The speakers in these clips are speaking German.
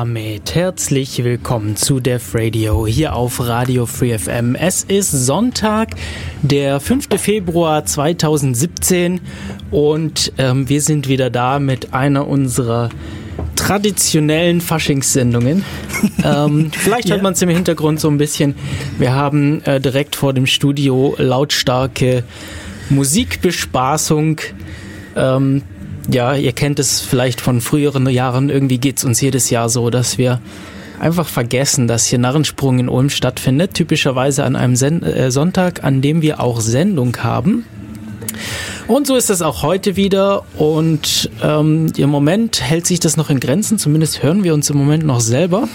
damit herzlich willkommen zu Def Radio hier auf Radio Free FM. Es ist Sonntag, der 5. Februar 2017 und ähm, wir sind wieder da mit einer unserer traditionellen Faschingssendungen. ähm, vielleicht hört Ja. man es im Hintergrund so ein bisschen. Wir haben äh, direkt vor dem Studio lautstarke Musikbespaßung. Ähm, ja, ihr kennt es vielleicht von früheren Jahren. Irgendwie geht's uns jedes Jahr so, dass wir einfach vergessen, dass hier Narrensprung in Ulm stattfindet. Typischerweise an einem Sen äh, Sonntag, an dem wir auch Sendung haben. Und so ist es auch heute wieder. Und ähm, im Moment hält sich das noch in Grenzen. Zumindest hören wir uns im Moment noch selber.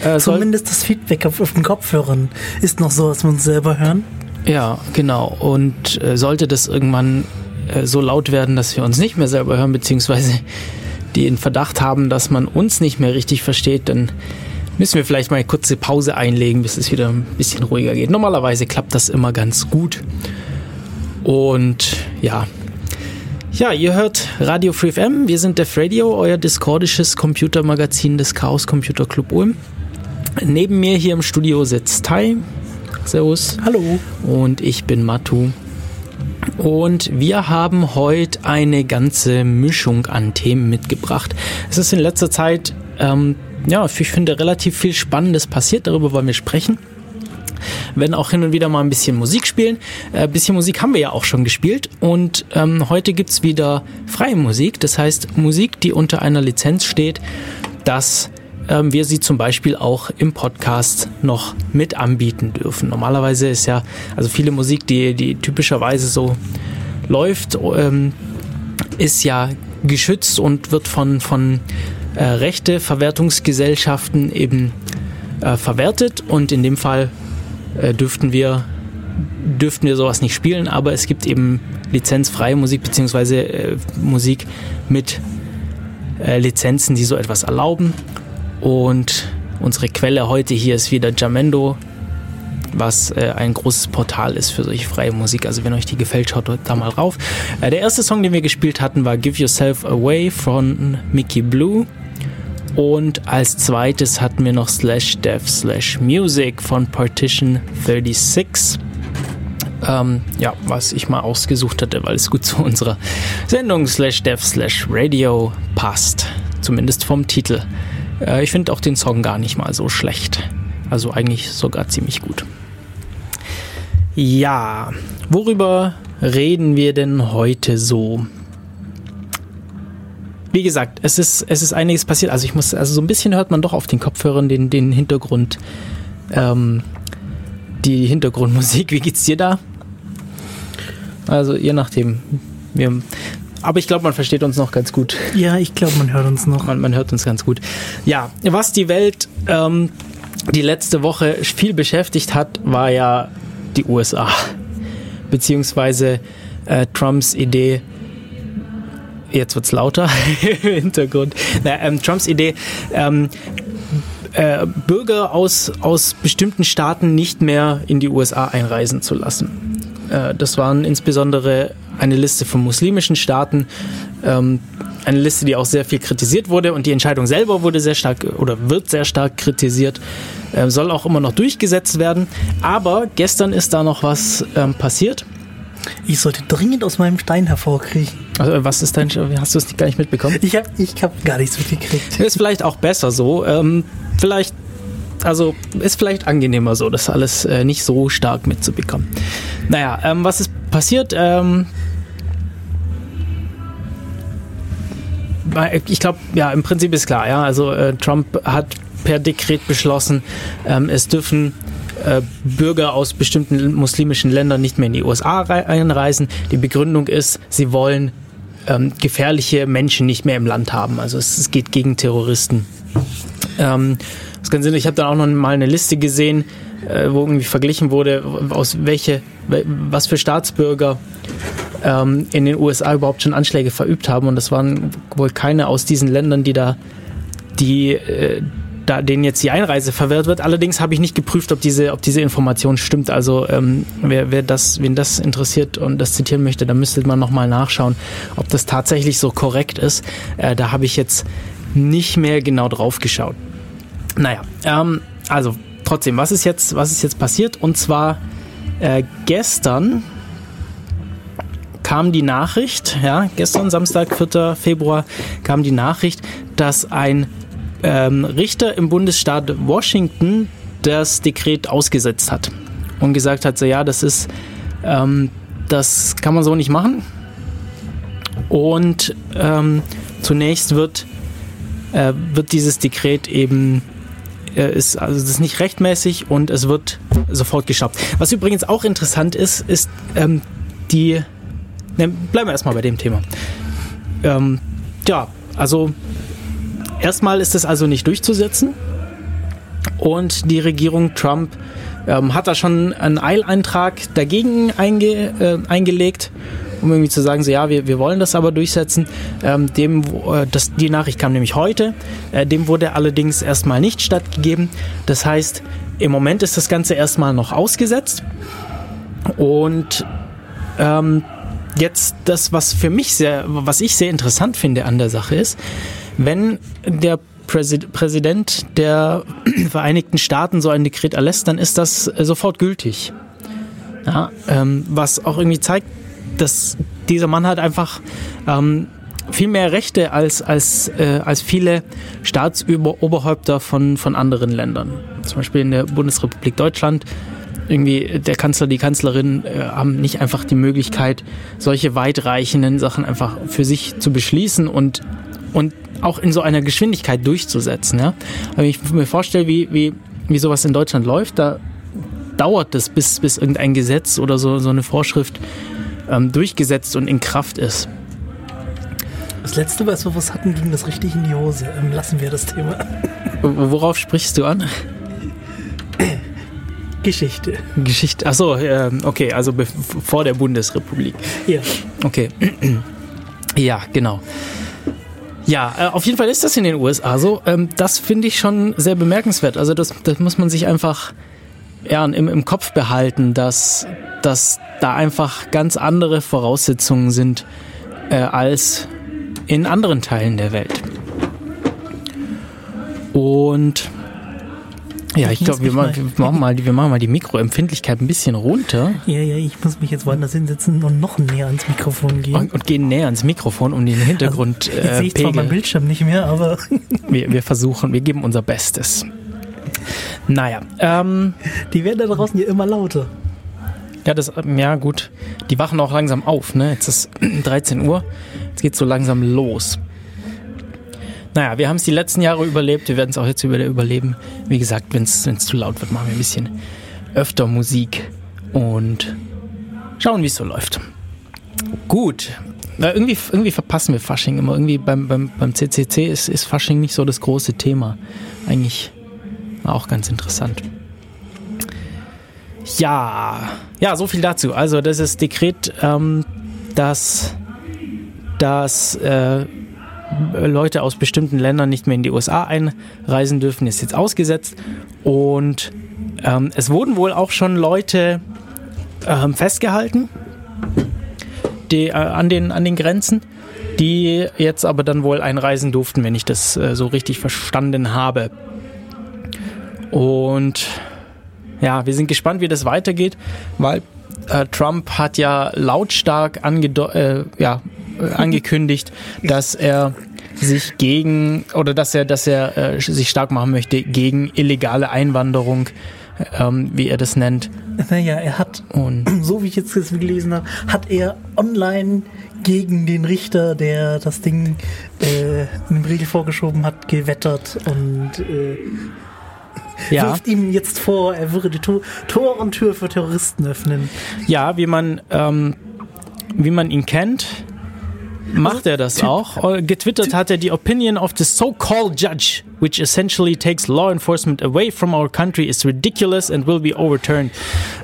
Äh, soll- Zumindest das Feedback auf, auf den Kopfhörern ist noch so, dass wir uns selber hören. Ja, genau. Und äh, sollte das irgendwann äh, so laut werden, dass wir uns nicht mehr selber hören, beziehungsweise die in Verdacht haben, dass man uns nicht mehr richtig versteht, dann müssen wir vielleicht mal eine kurze Pause einlegen, bis es wieder ein bisschen ruhiger geht. Normalerweise klappt das immer ganz gut. Und ja. Ja, ihr hört Radio Free FM. Wir sind Def Radio, euer discordisches Computermagazin des Chaos Computer Club Ulm. Neben mir hier im Studio sitzt Tai. Servus. Hallo. Und ich bin Matu. Und wir haben heute eine ganze Mischung an Themen mitgebracht. Es ist in letzter Zeit, ähm, ja, ich finde, relativ viel Spannendes passiert. Darüber wollen wir sprechen. Werden auch hin und wieder mal ein bisschen Musik spielen. Ein äh, bisschen Musik haben wir ja auch schon gespielt. Und ähm, heute gibt's wieder freie Musik. Das heißt Musik, die unter einer Lizenz steht, dass ähm, wir sie zum Beispiel auch im Podcast noch mit anbieten dürfen. Normalerweise ist ja, also viele Musik, die, die typischerweise so läuft, ähm, ist ja geschützt und wird von, von äh, Rechteverwertungsgesellschaften eben äh, verwertet und in dem Fall äh, dürften wir dürften wir sowas nicht spielen, aber es gibt eben lizenzfreie Musik beziehungsweise äh, Musik mit äh, Lizenzen, die so etwas erlauben. Und unsere Quelle heute hier ist wieder Jamendo, was äh, ein großes Portal ist für solche freie Musik. Also wenn euch die gefällt, schaut da mal rauf. Äh, der erste Song, den wir gespielt hatten, war Give Yourself Away von Mickey Blue. Und als zweites hatten wir noch Slash Dev Slash Music von Partition 36. Ähm, ja, was ich mal ausgesucht hatte, weil es gut zu unserer Sendung Slash Dev Slash Radio passt. Zumindest vom Titel. Äh, ich finde auch den Song gar nicht mal so schlecht. Also eigentlich sogar ziemlich gut. Ja, worüber reden wir denn heute so? Wie gesagt, es ist, es ist einiges passiert. Also ich muss, also so ein bisschen hört man doch auf den Kopfhörern den, den Hintergrund, ähm, die Hintergrundmusik. Wie geht's dir da? Also je nachdem. Wir, aber ich glaube, man versteht uns noch ganz gut. Ja, ich glaube, man hört uns noch. Man, man hört uns ganz gut. Ja, was die Welt ähm, die letzte Woche viel beschäftigt hat, war ja die USA. Beziehungsweise äh, Trumps Idee, jetzt wird's lauter im Hintergrund, Na, ähm, Trumps Idee, ähm, äh, Bürger aus, aus bestimmten Staaten nicht mehr in die USA einreisen zu lassen. Äh, das waren insbesondere eine Liste von muslimischen Staaten, ähm, eine Liste, die auch sehr viel kritisiert wurde und die Entscheidung selber wurde sehr stark oder wird sehr stark kritisiert, äh, soll auch immer noch durchgesetzt werden. Aber gestern ist da noch was ähm, passiert. Ich sollte dringend aus meinem Stein hervorkriechen. Also, was ist dein, hast du es gar nicht mitbekommen? Ich habe ich hab gar nichts mitgekriegt. Ist vielleicht auch besser so. Ähm, vielleicht, also ist vielleicht angenehmer so, das alles äh, nicht so stark mitzubekommen. Naja, ähm, was ist passiert? Ähm, ich glaube, ja, im Prinzip ist klar, ja. Also äh, Trump hat per Dekret beschlossen, ähm, es dürfen äh, Bürger aus bestimmten muslimischen Ländern nicht mehr in die USA rei- einreisen. Die Begründung ist, sie wollen ähm, gefährliche Menschen nicht mehr im Land haben. Also es, es geht gegen Terroristen. Ähm, das ganz Sinn. Ich habe dann auch noch mal eine Liste gesehen, äh, wo irgendwie verglichen wurde, aus welche, was für Staatsbürger ähm, in den USA überhaupt schon Anschläge verübt haben. Und das waren wohl keine aus diesen Ländern, die da, die, äh, da denen jetzt die Einreise verwehrt wird. Allerdings habe ich nicht geprüft, ob diese, ob diese Information stimmt. Also ähm, wer, wer das, wen das interessiert und das zitieren möchte, da müsste man nochmal nachschauen, ob das tatsächlich so korrekt ist. Äh, da habe ich jetzt nicht mehr genau drauf geschaut. Naja, ähm, also trotzdem, was ist jetzt, was ist jetzt passiert? Und zwar äh, gestern kam die Nachricht, ja, gestern Samstag, 4. Februar, kam die Nachricht, dass ein ähm, Richter im Bundesstaat Washington das Dekret ausgesetzt hat und gesagt hat, so ja, das ist, ähm, das kann man so nicht machen. Und ähm, zunächst wird, äh, wird dieses Dekret eben ist also das ist nicht rechtmäßig und es wird sofort gestoppt. Was übrigens auch interessant ist, ist ähm, die. Ne, bleiben wir erstmal bei dem Thema. Ähm, ja, also erstmal ist es also nicht durchzusetzen und die Regierung Trump ähm, hat da schon einen Eileintrag dagegen einge, äh, eingelegt um irgendwie zu sagen, so ja, wir, wir wollen das aber durchsetzen. Ähm, dem, äh, das, die Nachricht kam nämlich heute. Äh, dem wurde allerdings erstmal nicht stattgegeben. Das heißt, im Moment ist das Ganze erstmal noch ausgesetzt. Und ähm, jetzt das, was für mich sehr, was ich sehr interessant finde an der Sache ist, wenn der Präsident der Vereinigten Staaten so ein Dekret erlässt, dann ist das sofort gültig. Ja, ähm, was auch irgendwie zeigt, dass dieser Mann hat einfach ähm, viel mehr Rechte als, als, äh, als viele Staatsoberhäupter von, von anderen Ländern. Zum Beispiel in der Bundesrepublik Deutschland. Irgendwie der Kanzler, die Kanzlerin äh, haben nicht einfach die Möglichkeit, solche weitreichenden Sachen einfach für sich zu beschließen und, und auch in so einer Geschwindigkeit durchzusetzen. Ja? Wenn ich mir vorstelle, wie, wie, wie sowas in Deutschland läuft, da dauert es, bis, bis irgendein Gesetz oder so, so eine Vorschrift ähm, durchgesetzt und in Kraft ist. Das letzte, was wir was hatten, ging das richtig in die Hose. Ähm, lassen wir das Thema. Worauf sprichst du an? Geschichte. Geschichte. Achso, äh, okay, also vor der Bundesrepublik. Ja. Okay. ja, genau. Ja, äh, auf jeden Fall ist das in den USA so. Ähm, das finde ich schon sehr bemerkenswert. Also das, das muss man sich einfach ja, im, im Kopf behalten, dass, dass da einfach ganz andere Voraussetzungen sind äh, als in anderen Teilen der Welt. Und ja, ich glaube, wir, wir, machen mal, wir machen mal die Mikroempfindlichkeit ein bisschen runter. Ja, ja, ich muss mich jetzt woanders hinsetzen und noch näher ans Mikrofon gehen. Und, und gehen näher ans Mikrofon, um den Hintergrund also, jetzt äh, sehe ich zwar meinen Bildschirm nicht mehr, aber... wir, wir versuchen, wir geben unser Bestes. Naja, ähm... Die werden da draußen ja immer lauter. Ja, das, ja gut. Die wachen auch langsam auf, ne? Jetzt ist 13 Uhr. Jetzt geht's so langsam los. Naja, wir haben es die letzten Jahre überlebt. Wir werden es auch jetzt wieder überleben. Wie gesagt, wenn es zu laut wird, machen wir ein bisschen öfter Musik und schauen, wie es so läuft. Gut. Na, irgendwie, irgendwie verpassen wir Fasching immer. Irgendwie beim, beim, beim CCC ist, ist Fasching nicht so das große Thema. Eigentlich auch ganz interessant. Ja, ja, so viel dazu. Also das ist Dekret, ähm, dass, dass äh, Leute aus bestimmten Ländern nicht mehr in die USA einreisen dürfen, ist jetzt ausgesetzt. Und ähm, es wurden wohl auch schon Leute ähm, festgehalten die, äh, an, den, an den Grenzen, die jetzt aber dann wohl einreisen durften, wenn ich das äh, so richtig verstanden habe. Und ja, wir sind gespannt, wie das weitergeht, weil äh, Trump hat ja lautstark äh, ja, äh, angekündigt, dass er sich gegen oder dass er, dass er äh, sich stark machen möchte gegen illegale Einwanderung, ähm, wie er das nennt. Naja, er hat, und so wie ich jetzt gelesen habe, hat er online gegen den Richter, der das Ding äh, in den Riegel vorgeschoben hat, gewettert und äh, ja. wirft ihm jetzt vor, er würde die Tor, Tor und Tür für Terroristen öffnen. Ja, wie man, ähm, wie man ihn kennt, macht er das auch. Äh, getwittert hat er die Opinion of the so-called judge, which essentially takes law enforcement away from our country, is ridiculous and will be overturned.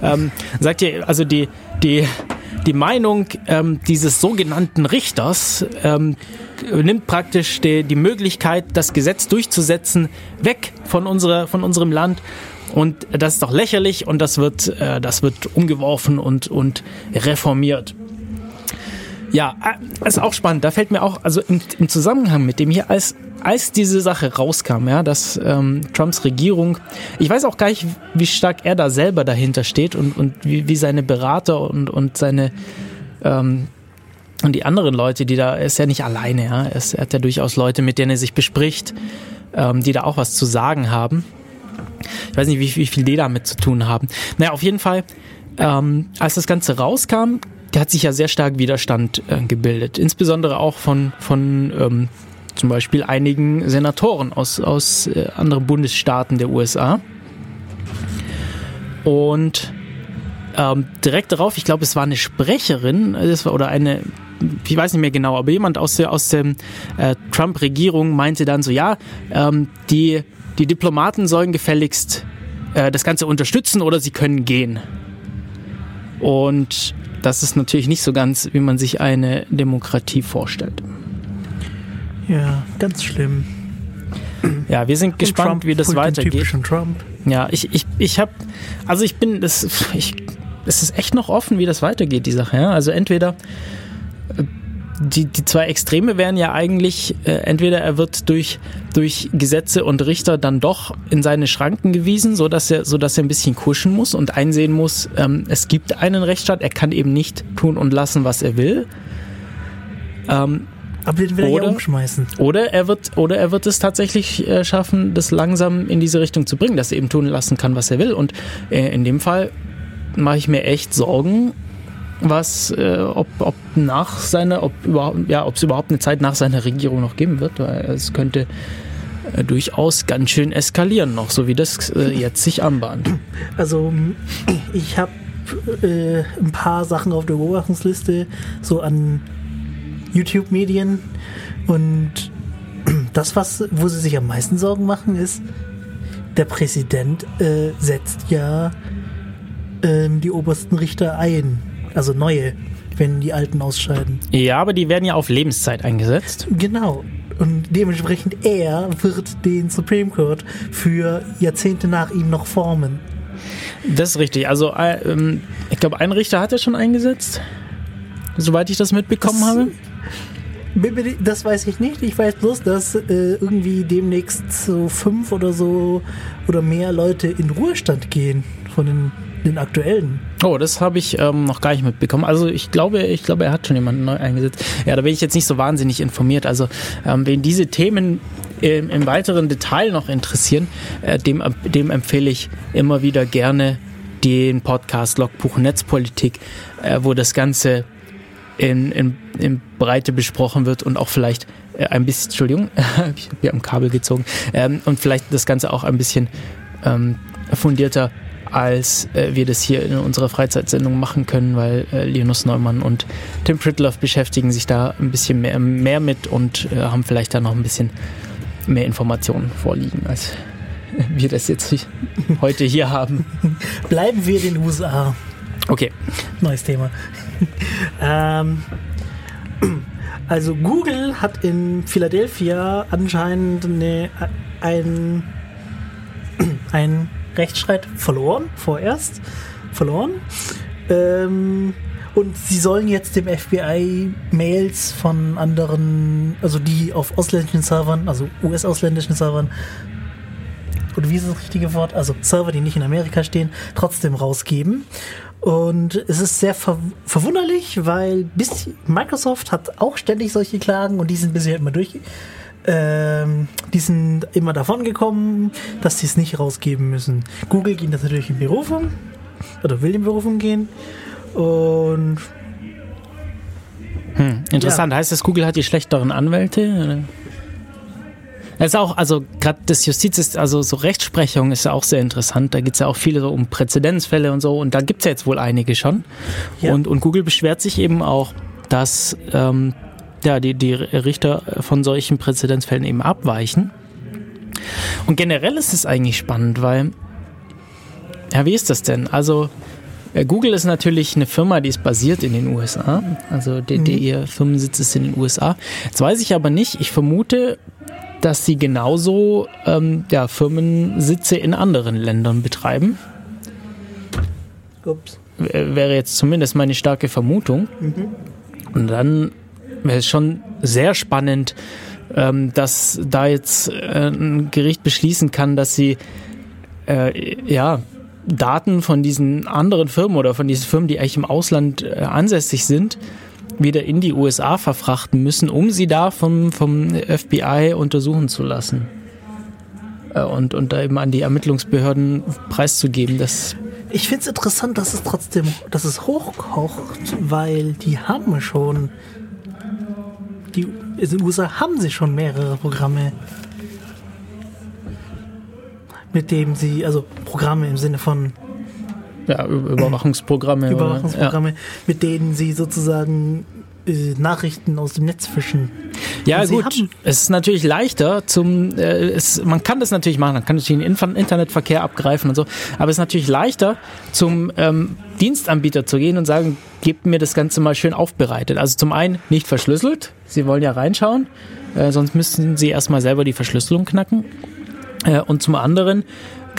Ähm, sagt ihr, also die, die, die Meinung ähm, dieses sogenannten Richters ähm, nimmt praktisch die, die Möglichkeit, das Gesetz durchzusetzen, weg von, unserer, von unserem Land. Und das ist doch lächerlich und das wird, äh, das wird umgeworfen und, und reformiert. Ja, äh, ist auch spannend. Da fällt mir auch, also im, im Zusammenhang mit dem hier, als, als diese Sache rauskam, ja, dass ähm, Trumps Regierung, ich weiß auch gar nicht, wie stark er da selber dahinter steht und, und wie, wie seine Berater und, und seine ähm, und die anderen Leute, die da, er ist ja nicht alleine, ja, er, ist, er hat ja durchaus Leute, mit denen er sich bespricht, ähm, die da auch was zu sagen haben. Ich weiß nicht, wie, wie viel die damit zu tun haben. Naja, auf jeden Fall, ähm, als das Ganze rauskam, der hat sich ja sehr stark Widerstand äh, gebildet. Insbesondere auch von, von ähm, zum Beispiel einigen Senatoren aus, aus äh, anderen Bundesstaaten der USA. Und ähm, direkt darauf, ich glaube, es war eine Sprecherin das war, oder eine, ich weiß nicht mehr genau, aber jemand aus der, aus der äh, Trump-Regierung meinte dann so, ja, ähm, die, die Diplomaten sollen gefälligst äh, das Ganze unterstützen oder sie können gehen. Und das ist natürlich nicht so ganz, wie man sich eine Demokratie vorstellt. Ja, ganz schlimm. Ja, wir sind gespannt, Trump wie das weitergeht. typischen Trump. Ja, ich, ich, ich habe, also ich bin, das, ich, es ist echt noch offen, wie das weitergeht, die Sache. Ja? Also entweder äh, die, die zwei Extreme wären ja eigentlich, äh, entweder er wird durch, durch Gesetze und Richter dann doch in seine Schranken gewiesen, so dass er, so dass er ein bisschen kuschen muss und einsehen muss, ähm, es gibt einen Rechtsstaat, er kann eben nicht tun und lassen, was er will. Ähm, Aber den will er ja Oder- umschmeißen. oder er wird, oder er wird es tatsächlich äh, schaffen, das langsam in diese Richtung zu bringen, dass er eben tun lassen kann, was er will. Und äh, in dem Fall mache ich mir echt Sorgen, was, äh, ob, ob nach seiner, ob überhaupt, ja, ob es überhaupt eine Zeit nach seiner Regierung noch geben wird, weil es könnte durchaus ganz schön eskalieren noch, so wie das jetzt sich anbahnt. Also ich habe ein paar Sachen auf der Beobachtungsliste, so an YouTube-Medien und das, was, wo sie sich am meisten Sorgen machen, ist, der Präsident äh, setzt ja ähm, die obersten Richter ein, also neue, wenn die alten ausscheiden. Ja, aber die werden ja auf Lebenszeit eingesetzt. Genau. Und dementsprechend er wird den Supreme Court für Jahrzehnte nach ihm noch formen. Das ist richtig. Also, äh, ähm, ich glaube, ein Richter hat er schon eingesetzt, soweit ich das mitbekommen Das- habe. Das weiß ich nicht. Ich weiß bloß, dass äh, irgendwie demnächst so fünf oder so oder mehr Leute in Ruhestand gehen von den, den aktuellen. Oh, das habe ich ähm, noch gar nicht mitbekommen. Also ich glaube, ich glaube, er hat schon jemanden neu eingesetzt. Ja, da bin ich jetzt nicht so wahnsinnig informiert. Also ähm, wen diese Themen im, im weiteren Detail noch interessieren, äh, dem, dem empfehle ich immer wieder gerne den Podcast Logbuch Netzpolitik, äh, wo das Ganze in, in, in Breite besprochen wird und auch vielleicht äh, ein bisschen, Entschuldigung, ich habe hier am Kabel gezogen, ähm, und vielleicht das Ganze auch ein bisschen ähm, fundierter als äh, wir das hier in unserer Freizeitsendung machen können, weil äh, Linus Neumann und Tim Pritloff beschäftigen sich da ein bisschen mehr, mehr mit und äh, haben vielleicht da noch ein bisschen mehr Informationen vorliegen, als wir das jetzt heute hier haben. Bleiben wir in den USA. Okay. Neues Thema. ähm, also Google hat in Philadelphia anscheinend eine, ein, ein Rechtsstreit verloren, vorerst verloren. Ähm, und sie sollen jetzt dem FBI Mails von anderen, also die auf ausländischen Servern, also US-ausländischen Servern, oder wie ist das richtige Wort? Also Server, die nicht in Amerika stehen, trotzdem rausgeben. Und es ist sehr ver verwunderlich, weil bis Microsoft hat auch ständig solche Klagen und die sind bisher immer durch. Ähm, die sind immer davon gekommen, dass sie es nicht rausgeben müssen. Google geht das natürlich in Berufung oder will in Berufung gehen. Und Hm, interessant. Heißt das, Google hat die schlechteren Anwälte? Oder? Das ist auch, also gerade das Justiz ist, also so Rechtsprechung ist ja auch sehr interessant. Da geht es ja auch viele so um Präzedenzfälle und so und da gibt es ja jetzt wohl einige schon. Ja. Und, und Google beschwert sich eben auch, dass ähm, ja, die, die Richter von solchen Präzedenzfällen eben abweichen. Und generell ist es eigentlich spannend, weil, ja, wie ist das denn? Also, Äh, Google ist natürlich eine Firma, die ist basiert in den USA. Also der, der ihr Firmensitz ist in den USA. Jetzt weiß ich aber nicht, ich vermute, dass sie genauso ähm, ja, Firmensitze in anderen Ländern betreiben. Ups. Wäre jetzt zumindest meine starke Vermutung. Und dann wäre es schon sehr spannend, ähm, dass da jetzt äh, ein Gericht beschließen kann, dass sie äh, ja Daten von diesen anderen Firmen oder von diesen Firmen, die eigentlich im Ausland äh, ansässig sind, wieder in die USA verfrachten müssen, um sie da vom, vom FBI untersuchen zu lassen. Äh, und, und da eben an die Ermittlungsbehörden preiszugeben. Das Ich finde es interessant, dass es trotzdem, dass es hochkocht, weil die haben schon, die in den USA haben sie schon mehrere Programme, mit dem sie, also Programme im Sinne von ja, Überwachungsprogramme. oder- Überwachungsprogramme, mit denen sie sozusagen äh, Nachrichten aus dem Netz fischen. Ja, gut. Es ist natürlich leichter zum, äh, es, man kann das natürlich machen, man kann natürlich den Internetverkehr abgreifen und so, aber es ist natürlich leichter zum ähm, Dienstanbieter zu gehen und sagen, gebt mir das Ganze mal schön aufbereitet. Also zum einen nicht verschlüsselt, Sie wollen ja reinschauen, äh, sonst müssten Sie erstmal selber die Verschlüsselung knacken. Äh, und zum anderen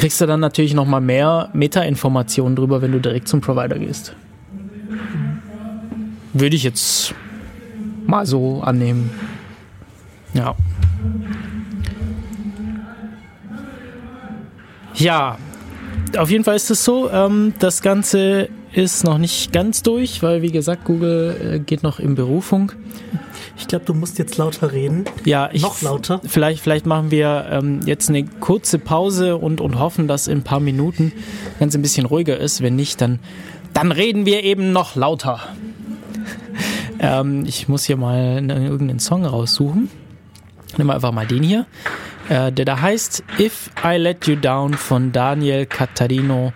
kriegst du dann natürlich nochmal mehr Meta-Informationen drüber, wenn du direkt zum Provider gehst. Würde ich jetzt mal so annehmen. Ja. Ja, auf jeden Fall ist es so. Ähm, das Ganze ist noch nicht ganz durch, weil wie gesagt, Google äh, geht noch in Berufung. Ich glaube, du musst jetzt lauter reden. Ja, ich, Noch lauter? Vielleicht, vielleicht machen wir ähm, jetzt eine kurze Pause und, und hoffen, dass in ein paar Minuten ganz ein bisschen ruhiger ist. Wenn nicht, dann, dann reden wir eben noch lauter. ähm, ich muss hier mal einen- irgendeinen Song raussuchen. Nehmen wir einfach mal den hier. Äh, der da heißt If I Let You Down von Daniel Cattarino.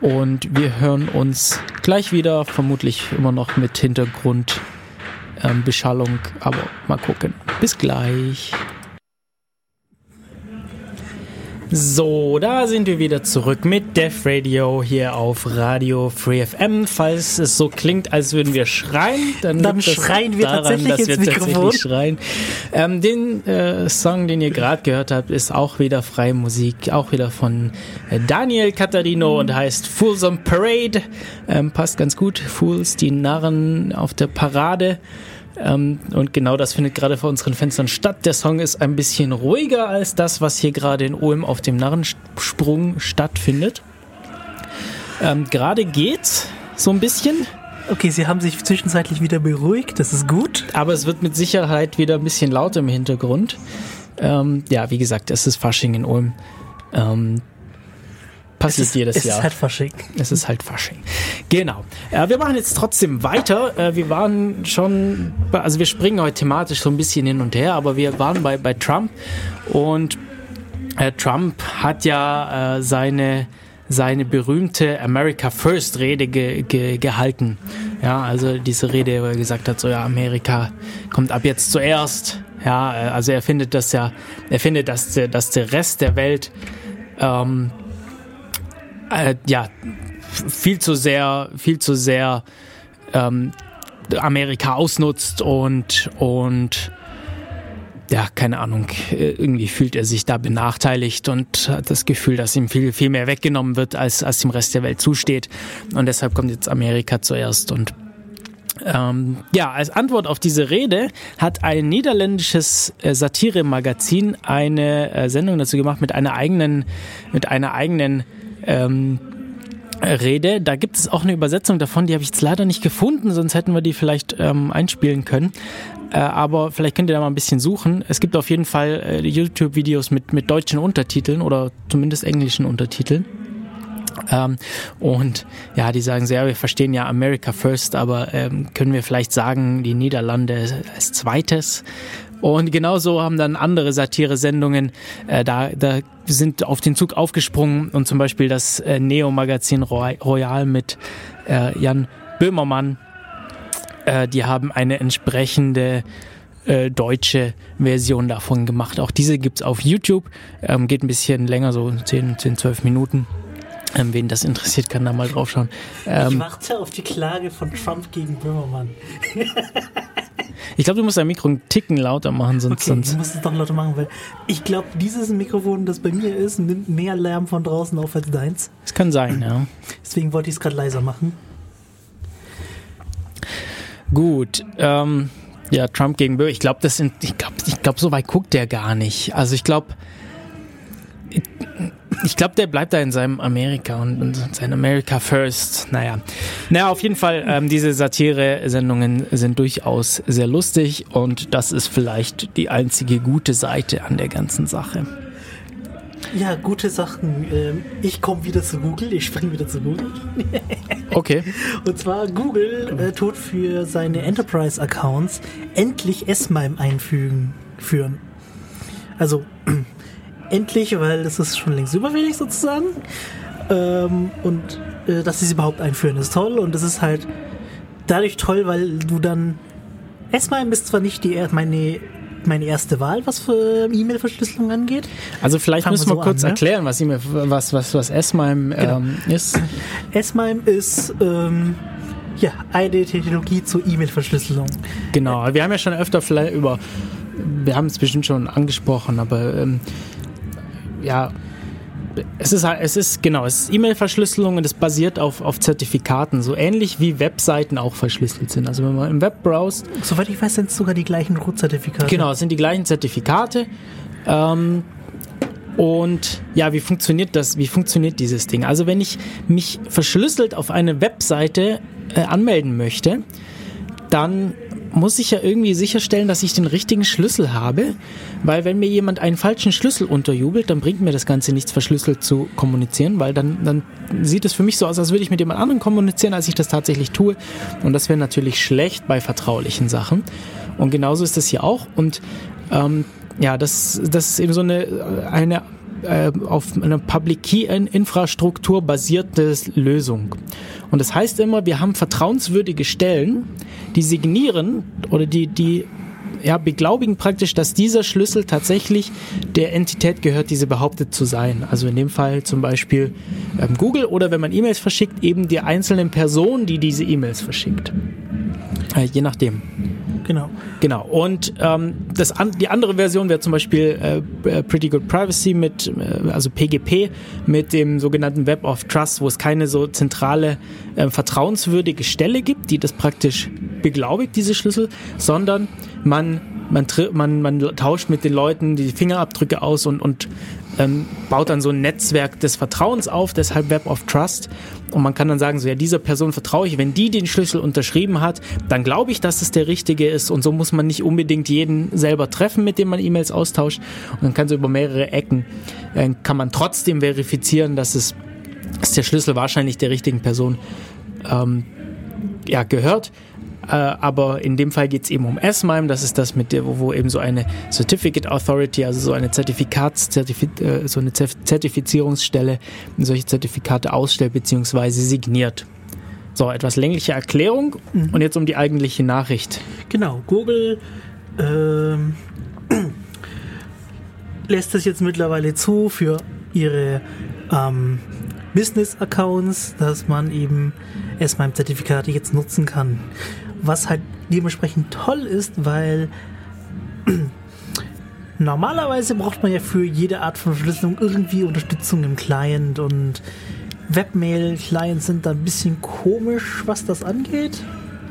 Und wir hören uns gleich wieder, vermutlich immer noch mit Hintergrund ähm, aber mal gucken. Bis gleich. So, da sind wir wieder zurück mit Def Radio hier auf Radio Free FM. Falls es so klingt, als würden wir schreien, dann, Dann schreien wir daran, tatsächlich dass wir Mikrofon. tatsächlich schreien. Ähm, den äh, Song, den ihr gerade gehört habt, ist auch wieder freie Musik, auch wieder von äh, Daniel Cattarino und heißt Fools on Parade. Ähm, passt ganz gut. Fools, die Narren auf der Parade. Ähm, und genau das findet gerade vor unseren Fenstern statt. Der Song ist ein bisschen ruhiger als das, was hier gerade in Ulm auf dem Narrensprung stattfindet. Ähm, gerade geht's so ein bisschen, Okay, sie haben sich zwischenzeitlich wieder beruhigt, das ist gut. aber es wird mit Sicherheit wieder ein bisschen lauter im Hintergrund. Ähm, ja, wie gesagt, es ist Fasching in Ulm. Ähm, passiert es ist, jedes es Jahr. ist halt Fasching. Es ist halt Fasching. Genau. Äh, wir machen jetzt trotzdem weiter. Äh, wir waren schon, also wir springen heute thematisch so ein bisschen hin und her, aber wir waren bei, bei Trump und äh, Trump hat ja äh, seine seine berühmte America First Rede ge, ge, gehalten. Ja, also diese Rede, wo er gesagt hat, so ja, Amerika kommt ab jetzt zuerst. Ja, äh, also er findet das ja, er findet, dass der, dass der Rest der Welt ähm, äh, ja, viel zu sehr, viel zu sehr ähm, Amerika ausnutzt und, und ja, keine Ahnung, irgendwie fühlt er sich da benachteiligt und hat das Gefühl, dass ihm viel, viel mehr weggenommen wird, als, als dem Rest der Welt zusteht. Und deshalb kommt jetzt Amerika zuerst und ähm, ja, als Antwort auf diese Rede hat ein niederländisches äh, Satire-Magazin eine äh, Sendung dazu gemacht mit einer eigenen, mit einer eigenen ähm, Rede. Da gibt es auch eine Übersetzung davon, die habe ich jetzt leider nicht gefunden, sonst hätten wir die vielleicht ähm, einspielen können. Äh, aber vielleicht könnt ihr da mal ein bisschen suchen. Es gibt auf jeden Fall äh, YouTube-Videos mit, mit deutschen Untertiteln oder zumindest englischen Untertiteln. Ähm, und ja, die sagen ja, wir verstehen ja America First, aber ähm, können wir vielleicht sagen, die Niederlande als zweites? Und genauso haben dann andere Satire-Sendungen äh, da, da sind auf den Zug aufgesprungen und zum Beispiel das äh, Neo-Magazin Roy Royal mit äh, Jan Böhmermann, äh, die haben eine entsprechende äh, deutsche Version davon gemacht. Auch diese gibt's auf YouTube, ähm, geht ein bisschen länger, so 10, 10 12 Minuten. Ähm, wen das interessiert, kann da mal drauf schauen. Ähm, ich warte auf die Klage von Trump gegen Böhmermann. ich glaube, du musst dein Mikro einen Ticken lauter machen, sonst. Okay, sonst ich muss es doch lauter machen, weil ich glaube, dieses Mikrofon, das bei mir ist, nimmt mehr Lärm von draußen auf als deins. das kann sein, ja. Deswegen wollte ich es gerade leiser machen. Gut, ähm, ja, Trump gegen Böhmer. Ich glaube, das sind, ich glaube, ich glaube, so weit guckt der gar nicht. Also ich glaube, ich, glaube, der bleibt da in seinem Amerika und, und sein America First. Naja, naja, auf jeden Fall, ähm, diese Satire-Sendungen sind durchaus sehr lustig und das ist vielleicht die einzige gute Seite an der ganzen Sache. Ja, gute Sachen. Ähm, Ich komme wieder zu Google. Ich springe wieder zu Google. Okay. Und zwar Google äh, tut für seine Enterprise-Accounts endlich S-MIME einfügen, führen. Also endlich, weil das ist schon längst überfällig sozusagen. Ähm, und äh, dass sie es überhaupt einführen, ist toll. Und es ist halt dadurch toll, weil du dann S-MIME ist zwar nicht die meine meine erste Wahl, was für E-Mail-Verschlüsselung angeht. Also vielleicht Fangen müssen wir so kurz an, ne? erklären, was, E-Mail- was, was, was S-MIME Genau. ähm, ist. S-MIME ist ähm, ja eine Technologie zur E-Mail-Verschlüsselung. Genau, wir haben ja schon öfter vielleicht über, wir haben es bestimmt schon angesprochen, aber ähm, ja, es ist halt, es ist genau, es ist E-Mail-Verschlüsselung und es basiert auf, auf Zertifikaten, so ähnlich wie Webseiten auch verschlüsselt sind. Also wenn man im Web browst, Soweit ich weiß, sind es sogar die gleichen Root-Zertifikate. Genau, es sind die gleichen Zertifikate. Ähm, und ja, wie funktioniert das? Wie funktioniert dieses Ding? Also wenn ich mich verschlüsselt auf eine Webseite äh, anmelden möchte, dann muss ich ja irgendwie sicherstellen, dass ich den richtigen Schlüssel habe, weil wenn mir jemand einen falschen Schlüssel unterjubelt, dann bringt mir das Ganze nichts, verschlüsselt zu kommunizieren, weil dann, dann sieht es für mich so aus, als würde ich mit jemand anderem kommunizieren, als ich das tatsächlich tue. Und das wäre natürlich schlecht bei vertraulichen Sachen. Und genauso ist das hier auch. Und ähm, ja, das, das ist eben so eine, eine äh, auf einer Public Key Infrastruktur basierte Lösung. Und das heißt immer, wir haben vertrauenswürdige Stellen, die signieren oder die, die ja, beglaubigen praktisch, dass dieser Schlüssel tatsächlich der Entität gehört, die sie behauptet zu sein. Also in dem Fall zum Beispiel ähm, Google oder wenn man E-Mails verschickt, eben der einzelnen Person, die diese E-Mails verschickt. Äh, je nachdem. Genau. Genau. Und ähm, das an, die andere Version wäre zum Beispiel äh, Pretty Good Privacy mit, äh, also PGP, mit dem sogenannten Web of Trust, wo es keine so zentrale, äh, vertrauenswürdige Stelle gibt, die das praktisch beglaubigt, diese Schlüssel, sondern man, man, man, man tauscht mit den Leuten die Fingerabdrücke aus und, und ähm, baut dann so ein Netzwerk des Vertrauens auf, deshalb Web of Trust. Und man kann dann sagen, so ja, dieser Person vertraue ich. Wenn die den Schlüssel unterschrieben hat, dann glaube ich, dass es der richtige ist. Und so muss man nicht unbedingt jeden selber treffen, mit dem man E-Mails austauscht. Und dann kann so über mehrere Ecken, äh, kann man trotzdem verifizieren, dass es dass der Schlüssel wahrscheinlich der richtigen Person ähm, ja, gehört. Äh, aber in dem Fall geht es eben um S-MIME, das ist das mit der, wo, wo eben so eine Certificate Authority, also so eine Zertifikats, Zertifi äh, so eine Zertif Zertifizierungsstelle solche Zertifikate ausstellt bzw. signiert. So, etwas längliche Erklärung und jetzt um die eigentliche Nachricht. Genau, Google ähm, lässt es jetzt mittlerweile zu für ihre ähm, Business-Accounts, dass man eben S-MIME-Zertifikate jetzt nutzen kann. Was halt dementsprechend toll ist, weil normalerweise braucht man ja für jede Art von Verschlüsselung irgendwie Unterstützung im Client und Webmail-Clients sind da ein bisschen komisch, was das angeht.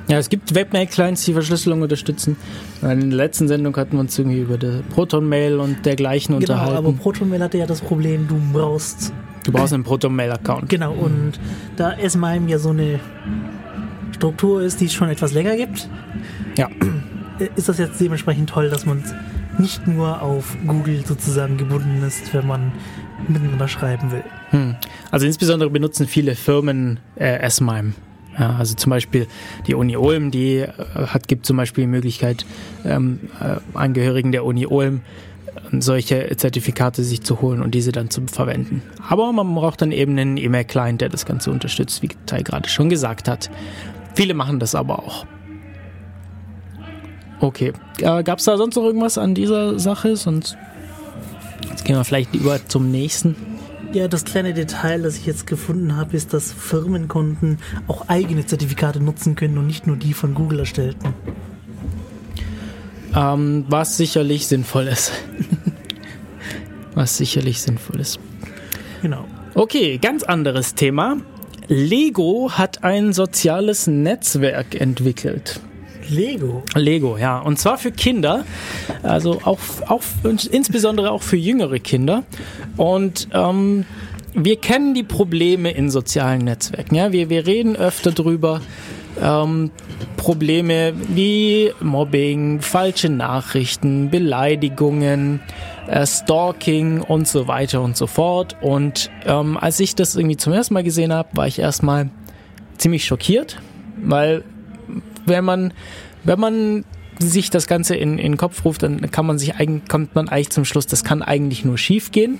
Ja, es gibt Webmail-Clients, die Verschlüsselung unterstützen. In der letzten Sendung hatten wir uns irgendwie über Proton-Mail und dergleichen Genau, aber unterhalten. ProtonMail hatte ja das Problem, du brauchst Du brauchst einen Proton-Mail-Account. Genau, und da S-MIME ja so eine Struktur ist, die es schon etwas länger gibt, Ja. äh, ist das jetzt dementsprechend toll, dass man nicht nur auf Google sozusagen gebunden ist, wenn man miteinander schreiben will. Hm. Also insbesondere benutzen viele Firmen äh, S-MIME. Ja, also zum Beispiel die Uni Ulm, die äh, hat, gibt zum Beispiel die Möglichkeit, ähm, äh, Angehörigen der Uni Ulm äh, solche Zertifikate sich zu holen und diese dann zu verwenden. Aber man braucht dann eben einen E-Mail-Client, der das Ganze unterstützt, wie Tai gerade schon gesagt hat. Viele machen das aber auch. Okay, äh, gab es da sonst noch irgendwas an dieser Sache? Sonst jetzt gehen wir vielleicht über zum nächsten. Ja, das kleine Detail, das ich jetzt gefunden habe, ist, dass Firmenkunden auch eigene Zertifikate nutzen können und nicht nur die von Google erstellten. Ähm, was sicherlich sinnvoll ist. was sicherlich sinnvoll ist. Genau. Okay, ganz anderes Thema. Lego hat ein soziales Netzwerk entwickelt. Lego. Lego, ja. Und zwar für Kinder, also auch, auch insbesondere auch für jüngere Kinder. Und ähm, wir kennen die Probleme in sozialen Netzwerken. Ja, wir, wir reden öfter drüber. Ähm, Probleme wie Mobbing, falsche Nachrichten, Beleidigungen, äh, Stalking und so weiter und so fort. Und ähm, als ich das irgendwie zum ersten Mal gesehen habe, war ich erstmal ziemlich schockiert, weil wenn man, wenn man sich das Ganze in, in den Kopf ruft, dann kann man sich eigentlich, kommt man eigentlich zum Schluss, das kann eigentlich nur schief gehen.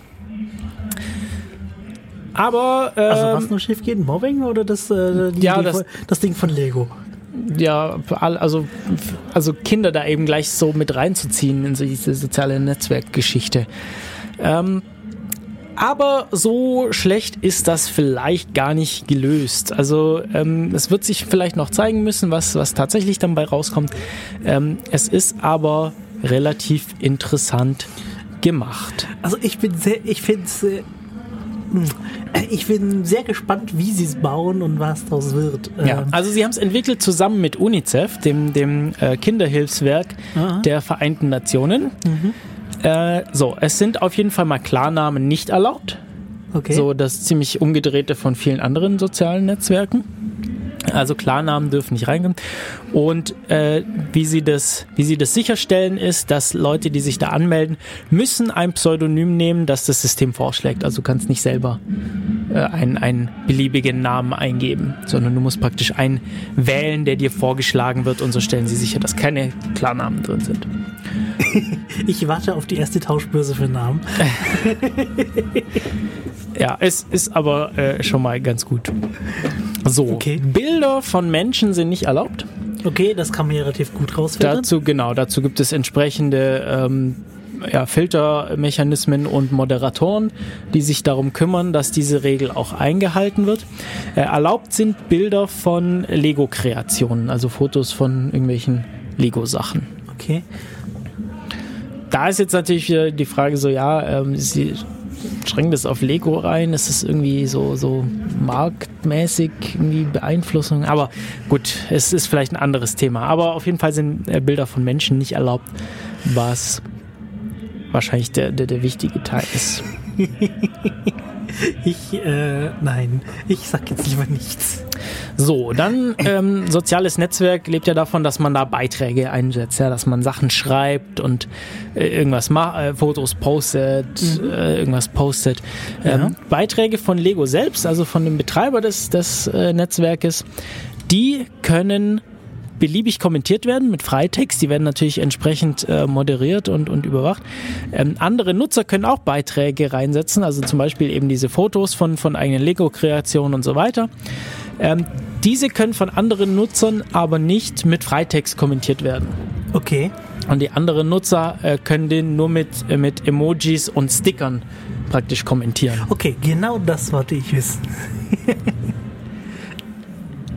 Aber äh, also was nur schief geht, Mobbing oder das, äh, die, ja, die, das, das Ding von Lego? Ja, also also Kinder da eben gleich so mit reinzuziehen in diese soziale Netzwerkgeschichte. Ähm, aber so schlecht ist das vielleicht gar nicht gelöst. Also ähm, es wird sich vielleicht noch zeigen müssen, was, was tatsächlich dann bei rauskommt. Ähm, es ist aber relativ interessant gemacht. Also ich bin sehr, ich finde es ich bin sehr gespannt, wie sie es bauen und was daraus wird. Ja, ähm, also sie haben es entwickelt zusammen mit UNICEF, dem, dem äh, Kinderhilfswerk Aha. der Vereinten Nationen. Mhm. Äh, so, es sind auf jeden Fall mal Klarnamen nicht erlaubt. Okay. So das ziemlich umgedrehte von vielen anderen sozialen Netzwerken. Also Klarnamen dürfen nicht reingehen. Und äh, wie, sie das, wie sie das sicherstellen, ist, dass Leute, die sich da anmelden, müssen ein Pseudonym nehmen, das das System vorschlägt. Also du kannst nicht selber äh, einen, einen beliebigen Namen eingeben, sondern du musst praktisch einen wählen, der dir vorgeschlagen wird und so stellen sie sicher, dass keine Klarnamen drin sind. Ich warte auf die erste Tauschbörse für Namen. ja, es ist aber äh, schon mal ganz gut. So, okay. Bilder von Menschen sind nicht erlaubt. Okay, das kann man ja relativ gut rausfinden. Dazu, genau, dazu gibt es entsprechende ähm, ja, Filtermechanismen und Moderatoren, die sich darum kümmern, dass diese Regel auch eingehalten wird. Äh, erlaubt sind Bilder von Lego-Kreationen, also Fotos von irgendwelchen Lego-Sachen. Okay da ist jetzt natürlich wieder die Frage so, ja, ähm, sie schränken das auf Lego rein, ist irgendwie so, so marktmäßig irgendwie Beeinflussung, aber gut, es ist vielleicht ein anderes Thema, aber auf jeden Fall sind äh, Bilder von Menschen nicht erlaubt, was wahrscheinlich der, der, der wichtige Teil ist. Ich, äh, nein, ich sag jetzt lieber nichts. So, dann ähm, soziales Netzwerk lebt ja davon, dass man da Beiträge einsetzt, ja, dass man Sachen schreibt und äh, irgendwas macht, äh, Fotos postet, mhm. äh, irgendwas postet. Ähm, ja. Beiträge von Lego selbst, also von dem Betreiber des, des äh, Netzwerkes, die können beliebig kommentiert werden mit Freitext. Die werden natürlich entsprechend äh, moderiert und, und überwacht. Ähm, andere Nutzer können auch Beiträge reinsetzen, also zum Beispiel eben diese Fotos von, von eigenen Lego-Kreationen und so weiter. Ähm, diese können von anderen Nutzern aber nicht mit Freitext kommentiert werden. Okay. Und die anderen Nutzer äh, können den nur mit, äh, mit Emojis und Stickern praktisch kommentieren. Okay, genau das wollte ich wissen.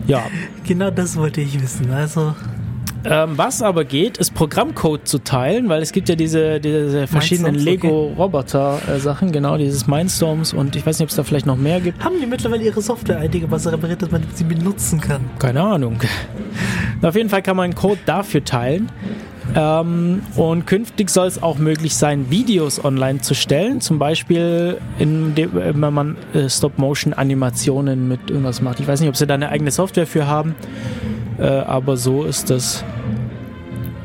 Ja. Genau das wollte ich wissen. Also. Ähm, was aber geht, ist Programmcode zu teilen, weil es gibt ja diese, diese verschiedenen Lego-Roboter-Sachen, genau, dieses Mindstorms und ich weiß nicht, ob es da vielleicht noch mehr gibt. Haben die mittlerweile ihre Software einige was repariert, dass man sie benutzen kann? Keine Ahnung. Auf jeden Fall kann man einen Code dafür teilen. Ähm, und künftig soll es auch möglich sein, Videos online zu stellen. Zum Beispiel, in dem, wenn man äh, Stop-Motion-Animationen mit irgendwas macht. Ich weiß nicht, ob sie da eine eigene Software für haben, äh, aber so ist das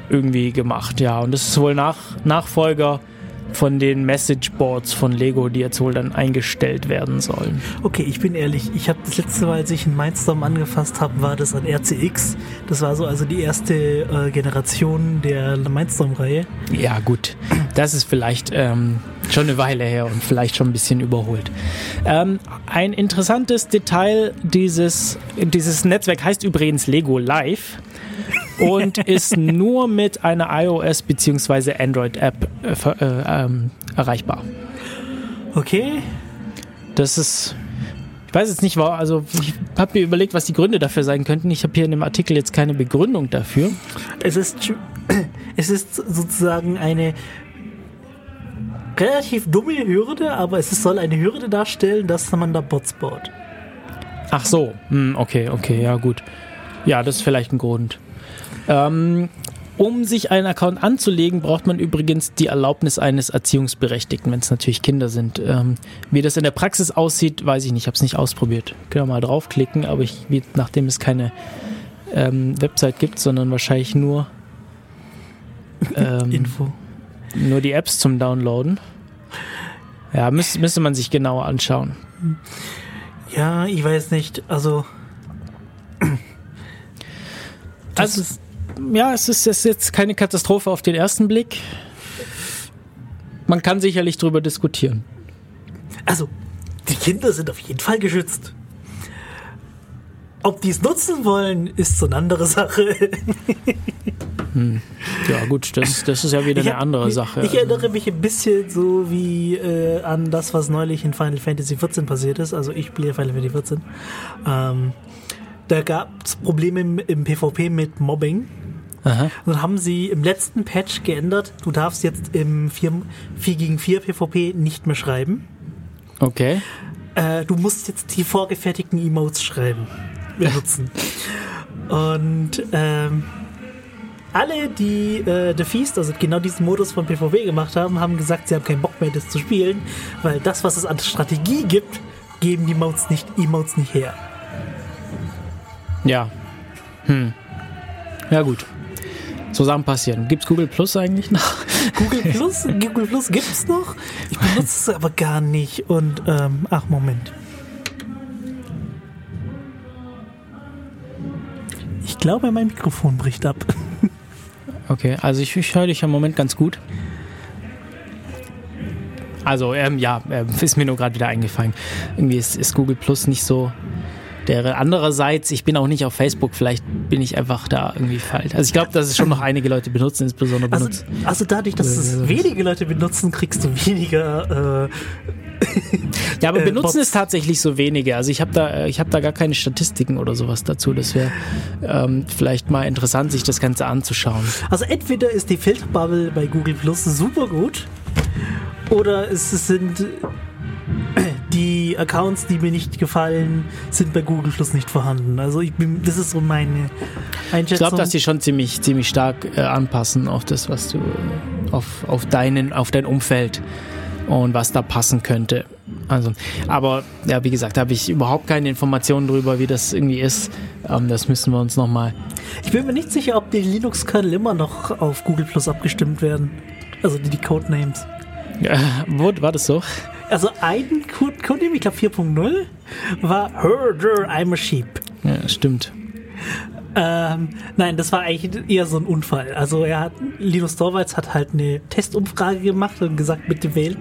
irgendwie gemacht. Ja, und das ist wohl nach, Nachfolger von den Messageboards von Lego, die jetzt wohl dann eingestellt werden sollen. Okay, ich bin ehrlich, ich habe das letzte Mal, als ich einen Mindstorm angefasst habe, war das an RCX. Das war so also die erste äh, Generation der Mindstorm-Reihe. Ja, gut. Das ist vielleicht ähm, schon eine Weile her und vielleicht schon ein bisschen überholt. Ähm, ein interessantes Detail dieses, dieses Netzwerk heißt übrigens Lego Live und ist nur mit einer iOS bzw. Android-App äh, äh, ähm, erreichbar. Okay. Das ist. Ich weiß jetzt nicht, also ich habe mir überlegt, was die Gründe dafür sein könnten. Ich habe hier in dem Artikel jetzt keine Begründung dafür. Es ist, es ist sozusagen eine relativ dumme Hürde, aber es soll eine Hürde darstellen, dass man da Bots baut. Ach so, hm, okay, okay, ja gut. Ja, das ist vielleicht ein Grund. Ähm, um sich einen Account anzulegen, braucht man übrigens die Erlaubnis eines Erziehungsberechtigten, wenn es natürlich Kinder sind. Ähm, wie das in der Praxis aussieht, weiß ich nicht, ich habe es nicht ausprobiert. Können wir mal draufklicken, aber ich, wie, nachdem es keine ähm, Website gibt, sondern wahrscheinlich nur ähm, Info. Nur die Apps zum Downloaden. Ja, müsste, müsste man sich genauer anschauen. Ja, ich weiß nicht. Also. Also ist, ja, es ist, jetzt keine Katastrophe auf den ersten Blick. Man kann sicherlich drüber diskutieren. Also, die Kinder sind auf jeden Fall geschützt. Ob die es nutzen wollen, ist so eine andere Sache. Hm. Ja, gut, das, das ist ja wieder eine andere Sache. Ich erinnere mich ein bisschen so wie äh, an das, was neulich in Final Fantasy XIV passiert ist. Also ich spiele Final Fantasy XIV. Ähm, da gab es Probleme im, im, PvP mit Mobbing. Aha. Und dann haben sie im letzten Patch geändert, du darfst jetzt im 4, 4 gegen 4 PvP nicht mehr schreiben. Okay. Äh, du musst jetzt die vorgefertigten Emotes schreiben benutzen. Und ähm, alle, die äh, The Feast, also genau diesen Modus von PvP gemacht haben, haben gesagt, sie haben keinen Bock mehr, das zu spielen, weil das, was es an Strategie gibt, geben die Modes nicht, Emotes nicht her. Ja. Hm. Ja, gut. So Sachen passieren. Gibt's Google Plus eigentlich noch? Google Plus? Google Plus gibt's noch? Ich benutze es aber gar nicht. Und, ähm, ach, Moment. Ich glaube, mein Mikrofon bricht ab. Okay, also ich, ich höre dich im Moment ganz gut. Also, ähm, ja, äh, ist mir nur gerade wieder eingefallen. Irgendwie ist, ist Google Plus nicht so der andererseits, ich bin auch nicht auf Facebook, vielleicht bin ich einfach da irgendwie falsch. Also ich glaube, dass es schon noch einige Leute benutzen, insbesondere benutzen. Also, also dadurch, dass es wenige Leute benutzen, kriegst du weniger. Äh, ja, aber äh, benutzen es tatsächlich so wenige. Also ich habe da, ich habe da gar keine Statistiken oder sowas dazu. Das wäre ähm, vielleicht mal interessant, sich das Ganze anzuschauen. Also entweder ist die Filterbubble bei Google Plus super gut oder es sind die Accounts, die mir nicht gefallen, sind bei Google Plus nicht vorhanden. Also ich bin, das ist so meine Einschätzung. Ich glaube, dass die schon ziemlich, ziemlich stark äh, anpassen auf das, was du, auf, auf deinen, auf dein Umfeld und was da passen könnte. Also, aber ja, wie gesagt, da habe ich überhaupt keine Informationen darüber, wie das irgendwie ist. Ähm, das müssen wir uns nochmal. Ich bin mir nicht sicher, ob die Linux-Kernel immer noch auf Google Plus abgestimmt werden. Also die, die Codenames. Ja, war das so? Also ein Codename, ich glaube 4.0, war Herder, I'm a Sheep. Ja, stimmt. Ähm, nein, das war eigentlich eher so ein Unfall. Also er hat, Linus Torvalds hat halt eine Testumfrage gemacht und gesagt, bitte wählt,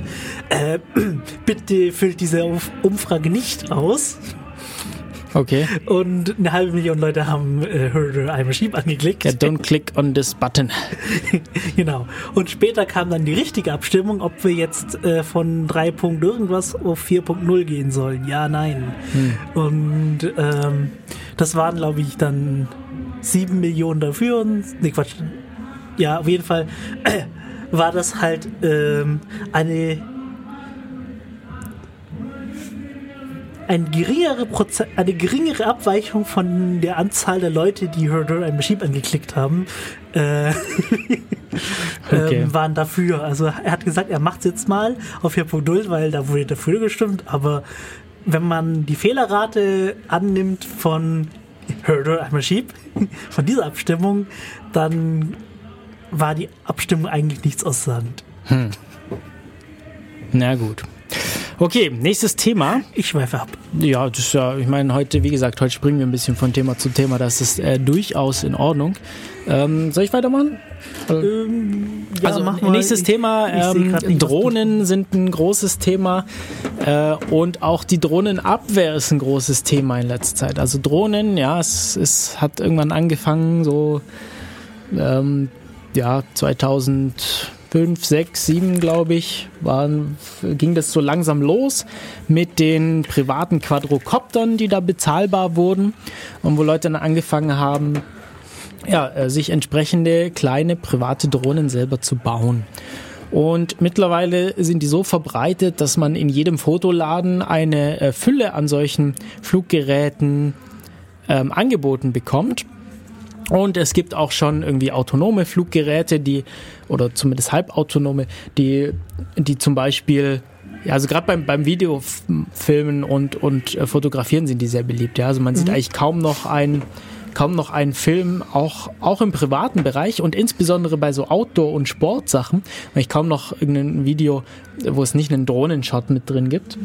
äh, bitte füllt diese Umfrage nicht aus. Okay. Und eine halbe Million Leute haben äh, Herder I'm a Sheep angeklickt. Ja, don't click on this button. genau. Und später kam dann die richtige Abstimmung, ob wir jetzt äh, von 3. irgendwas auf 4.0 gehen sollen. Ja, nein. Hm. Und ähm, das waren, glaube ich, dann 7 Millionen dafür und. Nee, Quatsch. Ja, auf jeden Fall äh, war das halt ähm, eine eine geringere, Proze eine geringere Abweichung von der Anzahl der Leute, die Herder ein Machine angeklickt haben, äh, okay. ähm, waren dafür. Also er hat gesagt, er macht es jetzt mal auf 4.0, weil da wurde dafür gestimmt, aber wenn man die Fehlerrate annimmt von Herder a Sheep, von dieser Abstimmung, dann war die Abstimmung eigentlich nichts aussagend. Hm. Na gut. Okay, nächstes Thema. Ich schweife ab. Ja, das ist ja, ich meine, heute, wie gesagt, heute springen wir ein bisschen von Thema zu Thema. Das ist äh, durchaus in Ordnung. Ähm, soll ich weitermachen? Ähm, ja, also nächstes ich, Thema, ähm, nicht, Drohnen sind ein großes Thema äh, und auch die Drohnenabwehr ist ein großes Thema in letzter Zeit. Also Drohnen, ja, es, es hat irgendwann angefangen, so ähm, ja 2000 fünf, sechs, sieben, glaube ich, waren, ging das so langsam los mit den privaten Quadrocoptern, die da bezahlbar wurden und wo Leute dann angefangen haben, ja, äh, sich entsprechende kleine private Drohnen selber zu bauen. Und mittlerweile sind die so verbreitet, dass man in jedem Fotoladen eine äh, Fülle an solchen Fluggeräten ähm, angeboten bekommt. Und es gibt auch schon irgendwie autonome Fluggeräte, die, oder zumindest halbautonome, die, die zum Beispiel, ja, also gerade beim, beim Videofilmen und, und äh, Fotografieren sind die sehr beliebt. Ja, also man mhm. sieht eigentlich kaum noch ein kaum noch einen Film, auch, auch im privaten Bereich und insbesondere bei so Outdoor- und Sportsachen, weil ich kaum noch irgendein Video, wo es nicht einen Drohnenshot mit drin gibt.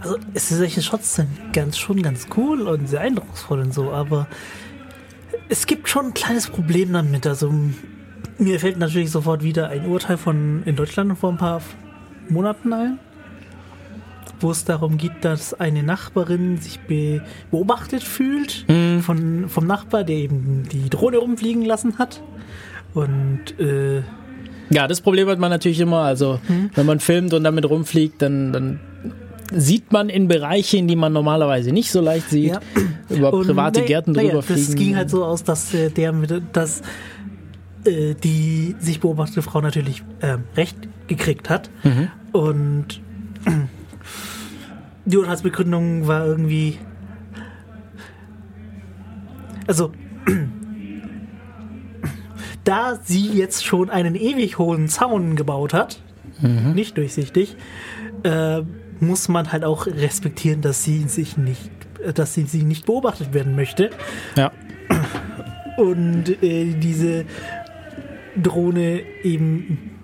Also solche Shots sind ganz schon ganz cool und sehr eindrucksvoll und so, aber es gibt schon ein kleines Problem damit. Also mir fällt natürlich sofort wieder ein Urteil von in Deutschland vor ein paar Monaten ein wo es darum geht, dass eine Nachbarin sich be beobachtet fühlt mhm. von, vom Nachbar, der eben die Drohne rumfliegen lassen hat. Und äh, ja, das Problem hat man natürlich immer. Also, mhm. wenn man filmt und damit rumfliegt, dann, dann sieht man in Bereiche, in die man normalerweise nicht so leicht sieht, ja. über und private nee, Gärten drüber naja, fliegen. Das ging halt so aus, dass äh, der mit, dass äh, die sich beobachtete Frau natürlich äh, recht gekriegt hat. Mhm. Und die Urteilsbegründung war irgendwie. Also, da sie jetzt schon einen ewig hohen Zaun gebaut hat, mhm. nicht durchsichtig, äh, muss man halt auch respektieren, dass sie sich nicht, dass sie, sie nicht beobachtet werden möchte. Ja. Und äh, diese Drohne eben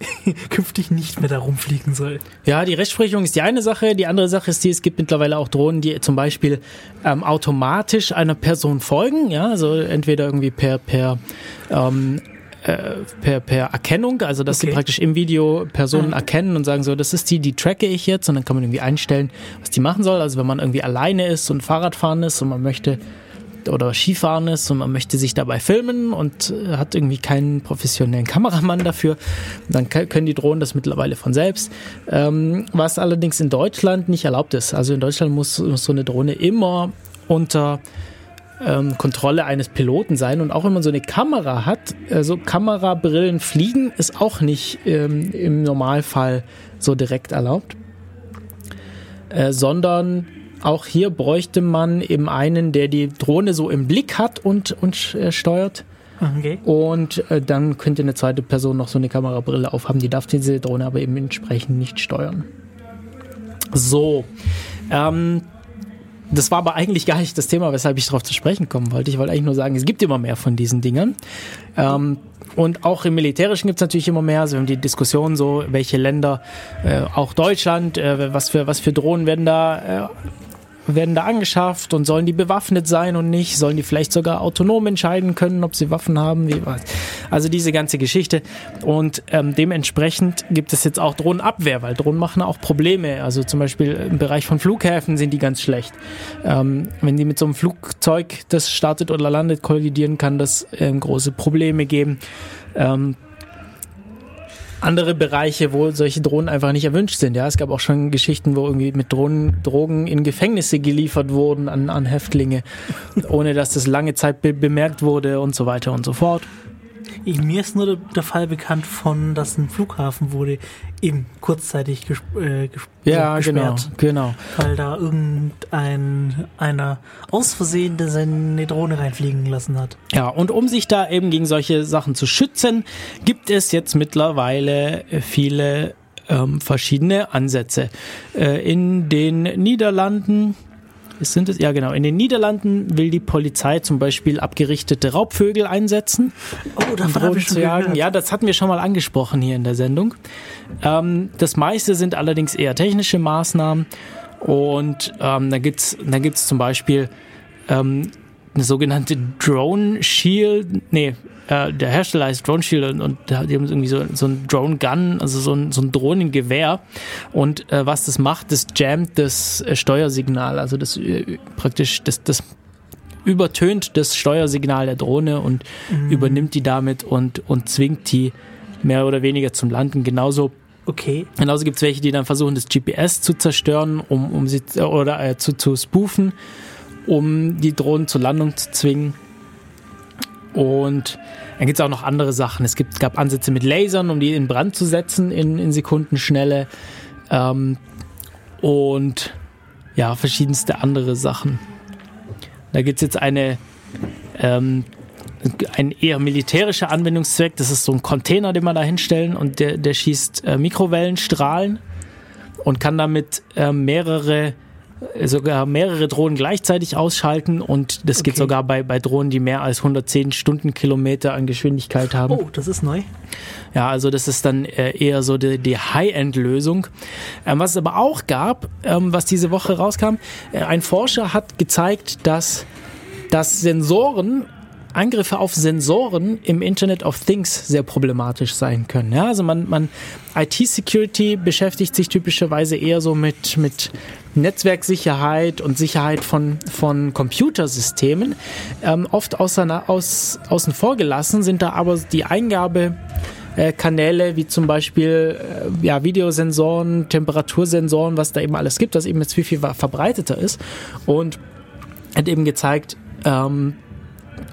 künftig nicht mehr da rumfliegen soll. Ja, die Rechtsprechung ist die eine Sache. Die andere Sache ist die, es gibt mittlerweile auch Drohnen, die zum Beispiel ähm, automatisch einer Person folgen. Ja, also entweder irgendwie per, per ähm, äh, per, per Erkennung, also dass okay. sie praktisch im Video Personen ah. erkennen und sagen so, das ist die, die tracke ich jetzt und dann kann man irgendwie einstellen, was die machen soll. Also wenn man irgendwie alleine ist und Fahrradfahren ist und man möchte oder Skifahren ist und man möchte sich dabei filmen und äh, hat irgendwie keinen professionellen Kameramann dafür, dann können die Drohnen das mittlerweile von selbst. Ähm, was allerdings in Deutschland nicht erlaubt ist. Also in Deutschland muss, muss so eine Drohne immer unter ähm, Kontrolle eines Piloten sein und auch wenn man so eine Kamera hat, also Kamerabrillen fliegen ist auch nicht ähm, im Normalfall so direkt erlaubt, äh, sondern auch hier bräuchte man eben einen, der die Drohne so im Blick hat und, und äh, steuert. Okay. Und äh, dann könnte eine zweite Person noch so eine Kamerabrille aufhaben. Die darf diese Drohne aber eben entsprechend nicht steuern. So. Ähm, das war aber eigentlich gar nicht das Thema, weshalb ich darauf zu sprechen kommen wollte. Ich wollte eigentlich nur sagen, es gibt immer mehr von diesen Dingern. Ähm, und auch im Militärischen gibt es natürlich immer mehr. Also wir haben die Diskussion so, welche Länder, äh, auch Deutschland, äh, was, für, was für Drohnen werden da äh, werden da angeschafft und sollen die bewaffnet sein und nicht? Sollen die vielleicht sogar autonom entscheiden können, ob sie Waffen haben? Wie, also diese ganze Geschichte. Und ähm, dementsprechend gibt es jetzt auch Drohnenabwehr, weil Drohnen machen auch Probleme. Also zum Beispiel im Bereich von Flughäfen sind die ganz schlecht. Ähm, wenn die mit so einem Flugzeug, das startet oder landet, kollidieren, kann das ähm, große Probleme geben. Ähm, andere Bereiche, wo solche Drohnen einfach nicht erwünscht sind. Ja, es gab auch schon Geschichten, wo irgendwie mit Drohnen Drogen in Gefängnisse geliefert wurden an, an Häftlinge, ohne dass das lange Zeit be bemerkt wurde und so weiter und so fort. Ich, mir ist nur der, Fall bekannt von, dass ein Flughafen wurde eben kurzzeitig ges äh, ges ja, gesperrt. Genau, genau. Weil da irgendein einer aus Versehen seine Drohne reinfliegen lassen hat. Ja, und um sich da eben gegen solche Sachen zu schützen, gibt es jetzt mittlerweile viele ähm, verschiedene Ansätze. Äh, in den Niederlanden sind es? Ja, genau. In den Niederlanden will die Polizei zum Beispiel abgerichtete Raubvögel einsetzen. Oh, davon habe ich schon jagen. Ja, das hatten wir schon mal angesprochen hier in der Sendung. Ähm, das meiste sind allerdings eher technische Maßnahmen. Und ähm, da gibt's da gibt's zum Beispiel ähm, eine sogenannte Drone Shield, nee, äh, der Hersteller heißt Drone Shield und, und die haben irgendwie so, so ein Drone Gun, also so ein, so ein Drohnengewehr. Und äh, was das macht, das jammt das äh, Steuersignal, also das äh, praktisch das, das übertönt das Steuersignal der Drohne und mhm. übernimmt die damit und, und zwingt die mehr oder weniger zum Landen. Genauso Okay. Genauso gibt es welche, die dann versuchen, das GPS zu zerstören, um, um sie oder äh, zu, zu spoofen, um die Drohnen zur Landung zu zwingen. Und dann gibt es auch noch andere Sachen. Es gibt, gab Ansätze mit Lasern, um die in Brand zu setzen in, in Sekundenschnelle. Ähm, und ja, verschiedenste andere Sachen. Da gibt es jetzt eine, ähm, ein eher militärischer Anwendungszweck. Das ist so ein Container, den man da hinstellen und der, der schießt äh, Mikrowellenstrahlen und kann damit äh, mehrere sogar mehrere Drohnen gleichzeitig ausschalten und das okay. geht sogar bei, bei Drohnen, die mehr als 110 Stundenkilometer an Geschwindigkeit haben. Oh, das ist neu. Ja, also das ist dann äh, eher so die, die High-End-Lösung. Ähm, was es aber auch gab, ähm, was diese Woche rauskam, äh, ein Forscher hat gezeigt, dass, dass Sensoren Angriffe auf Sensoren im Internet of Things sehr problematisch sein können. Ja, also man, man IT-Security beschäftigt sich typischerweise eher so mit, mit Netzwerksicherheit und Sicherheit von, von Computersystemen. Ähm, oft außer, aus, außen vor gelassen sind da aber die Eingabe Kanäle wie zum Beispiel äh, ja, Videosensoren, Temperatursensoren, was da eben alles gibt, das eben jetzt viel, viel verbreiteter ist. Und hat eben gezeigt, ähm,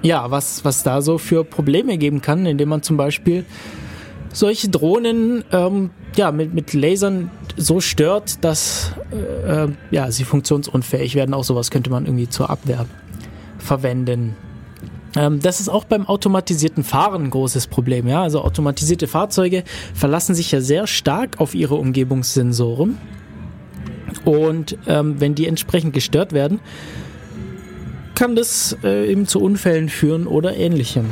ja, was, was da so für Probleme geben kann, indem man zum Beispiel solche Drohnen ähm, ja, mit, mit Lasern so stört, dass äh, äh, ja, sie funktionsunfähig werden. Auch sowas könnte man irgendwie zur Abwehr verwenden. Ähm, das ist auch beim automatisierten Fahren ein großes Problem. Ja? Also automatisierte Fahrzeuge verlassen sich ja sehr stark auf ihre Umgebungssensoren. Und ähm, wenn die entsprechend gestört werden, kann das äh, eben zu Unfällen führen oder ähnlichem.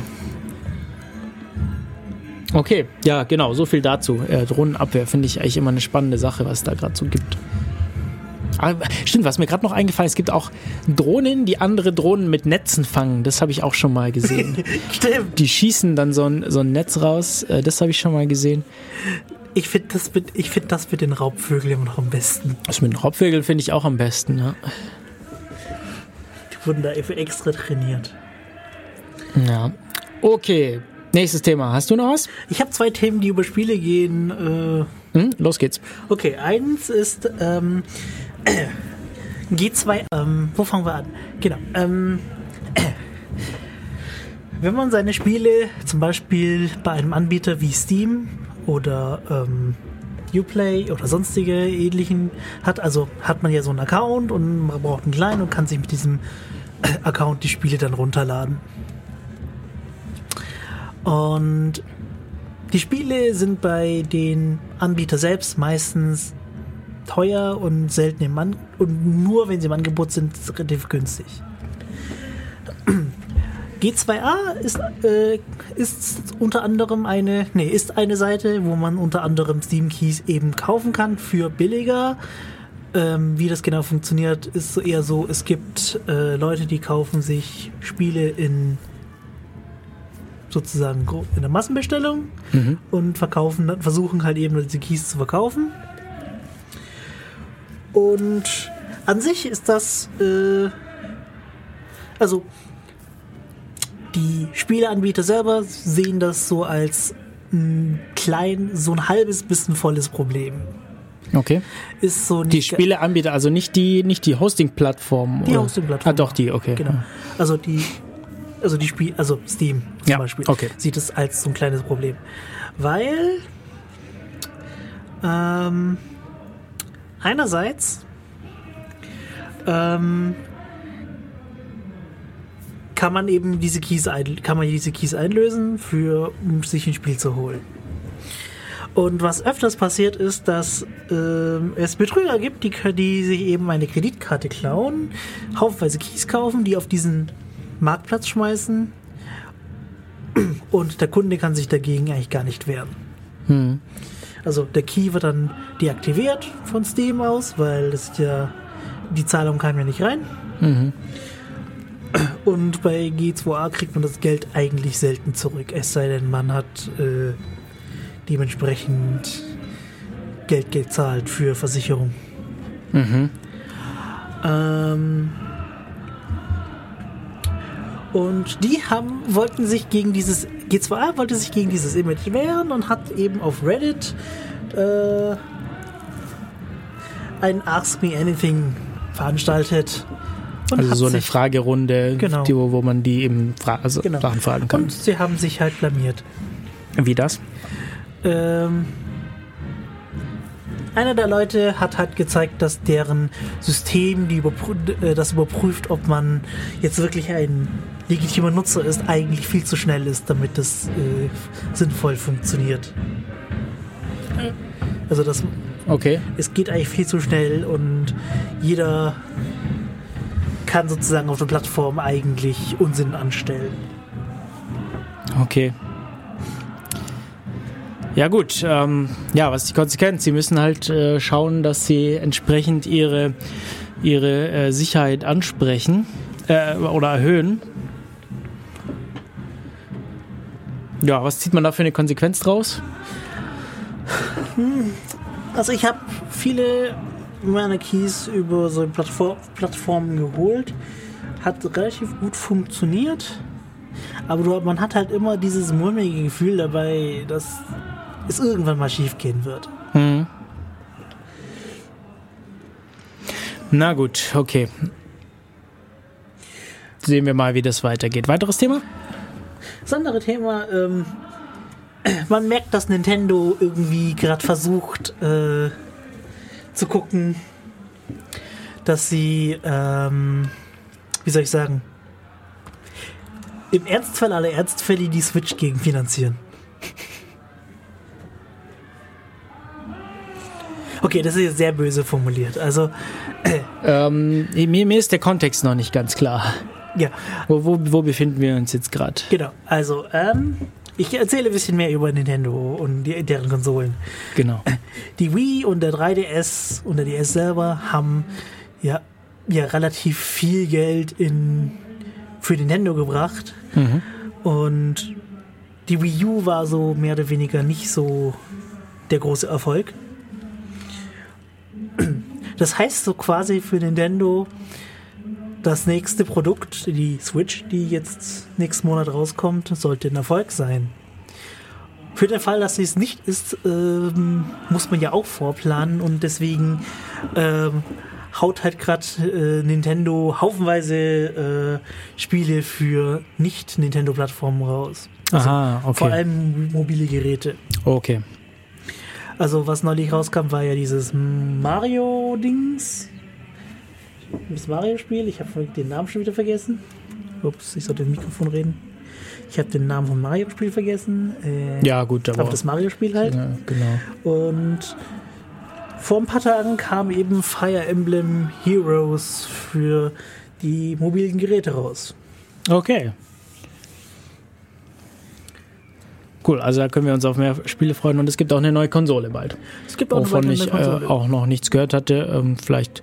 Okay, ja, genau, so viel dazu. Äh, Drohnenabwehr finde ich eigentlich immer eine spannende Sache, was es da gerade so gibt. Aber, stimmt, was mir gerade noch eingefallen ist, es gibt auch Drohnen, die andere Drohnen mit Netzen fangen. Das habe ich auch schon mal gesehen. stimmt. Die schießen dann so ein, so ein Netz raus. Äh, das habe ich schon mal gesehen. Ich finde das, mit, find das mit den Raubvögeln immer noch am besten. Das mit den Raubvögeln finde ich auch am besten, ja wurden da extra trainiert. Ja. Okay. Nächstes Thema. Hast du noch was? Ich habe zwei Themen, die über Spiele gehen. Äh hm, los geht's. Okay, eins ist ähm, äh, G2. Ähm, wo fangen wir an? Genau. Ähm, äh, wenn man seine Spiele zum Beispiel bei einem Anbieter wie Steam oder ähm, Uplay oder sonstige ähnlichen hat, also hat man ja so einen Account und man braucht einen kleinen und kann sich mit diesem Account die Spiele dann runterladen. Und die Spiele sind bei den Anbietern selbst meistens teuer und selten im An und nur wenn sie im Angebot sind, relativ günstig. G2A ist, äh, ist unter anderem eine, nee, ist eine Seite, wo man unter anderem Steam Keys eben kaufen kann für billiger ähm, wie das genau funktioniert, ist so eher so, es gibt äh, Leute, die kaufen sich Spiele in sozusagen in der Massenbestellung mhm. und verkaufen, versuchen halt eben diese Keys zu verkaufen. Und an sich ist das, äh, also die Spieleanbieter selber sehen das so als ein klein, so ein halbes bisschen volles Problem. Okay. Ist so die Spieleanbieter, also nicht die, nicht die Hosting-Plattform. Die Hosting-Plattform. Ah, doch, die, okay. Genau. Also die, also die Spiel, also Steam zum ja, Beispiel, okay. sieht es als so ein kleines Problem. Weil ähm, einerseits ähm, kann man eben diese Keys ein, kann man diese Keys einlösen, für, um sich ein Spiel zu holen. Und was öfters passiert ist, dass äh, es Betrüger gibt, die, die sich eben eine Kreditkarte klauen, haufenweise Keys kaufen, die auf diesen Marktplatz schmeißen und der Kunde kann sich dagegen eigentlich gar nicht wehren. Hm. Also der Key wird dann deaktiviert von Steam aus, weil das ja die Zahlung kam ja nicht rein. Mhm. Und bei G2A kriegt man das Geld eigentlich selten zurück, es sei denn, man hat äh, dementsprechend Geld gezahlt für Versicherung. Mhm. Ähm, Und die haben, wollten sich gegen dieses, G2A wollte sich gegen dieses Image wehren und hat eben auf Reddit äh, ein Ask Me Anything veranstaltet. Also so eine Fragerunde, genau. die, wo man die eben fra also genau. Sachen fragen kann. Und sie haben sich halt blamiert. Wie das? Ähm, einer der Leute hat halt gezeigt, dass deren System, die überprü äh, das überprüft, ob man jetzt wirklich ein legitimer Nutzer ist, eigentlich viel zu schnell ist, damit das äh, sinnvoll funktioniert. Also das okay. es geht eigentlich viel zu schnell und jeder kann sozusagen auf der Plattform eigentlich Unsinn anstellen. Okay. Ja gut, ähm, ja, was ist die Konsequenz? Sie müssen halt äh, schauen, dass sie entsprechend ihre, ihre äh, Sicherheit ansprechen äh, oder erhöhen. Ja, was zieht man da für eine Konsequenz draus? Hm, also ich habe viele meiner Keys über so Plattform, Plattformen geholt. Hat relativ gut funktioniert. Aber du, man hat halt immer dieses mulmige Gefühl dabei, dass es irgendwann mal schief gehen wird. Hm. Na gut, okay. Sehen wir mal, wie das weitergeht. Weiteres Thema? Das andere Thema, ähm, man merkt, dass Nintendo irgendwie gerade versucht äh, zu gucken, dass sie, ähm, wie soll ich sagen, im Ernstfall aller Ernstfälle die Switch gegenfinanzieren. Okay, das ist jetzt sehr böse formuliert. Also. Äh, ähm, mir, mir ist der Kontext noch nicht ganz klar. Ja. Wo, wo, wo befinden wir uns jetzt gerade? Genau, also, ähm, ich erzähle ein bisschen mehr über Nintendo und die, deren Konsolen. Genau. Die Wii und der 3DS und der DS selber haben ja, ja relativ viel Geld in, für Nintendo gebracht. Mhm. Und die Wii U war so mehr oder weniger nicht so der große Erfolg. Das heißt so quasi für Nintendo, das nächste Produkt, die Switch, die jetzt nächsten Monat rauskommt, sollte ein Erfolg sein. Für den Fall, dass sie es nicht ist, ähm, muss man ja auch vorplanen und deswegen ähm, haut halt gerade äh, Nintendo haufenweise äh, Spiele für Nicht-Nintendo-Plattformen raus. Also Aha, okay. Vor allem mobile Geräte. Okay. Also was neulich rauskam, war ja dieses Mario-Dings. Das Mario-Spiel. Ich habe den Namen schon wieder vergessen. Ups, ich sollte im Mikrofon reden. Ich habe den Namen vom Mario-Spiel vergessen. Äh, ja, gut, aber. Aber das Mario-Spiel halt. Ja, genau. Und vor ein paar Tagen kam eben Fire Emblem Heroes für die mobilen Geräte raus. Okay. Cool, also da können wir uns auf mehr Spiele freuen und es gibt auch eine neue Konsole bald. Es gibt auch wovon ich äh, auch noch nichts gehört hatte. Ähm, vielleicht,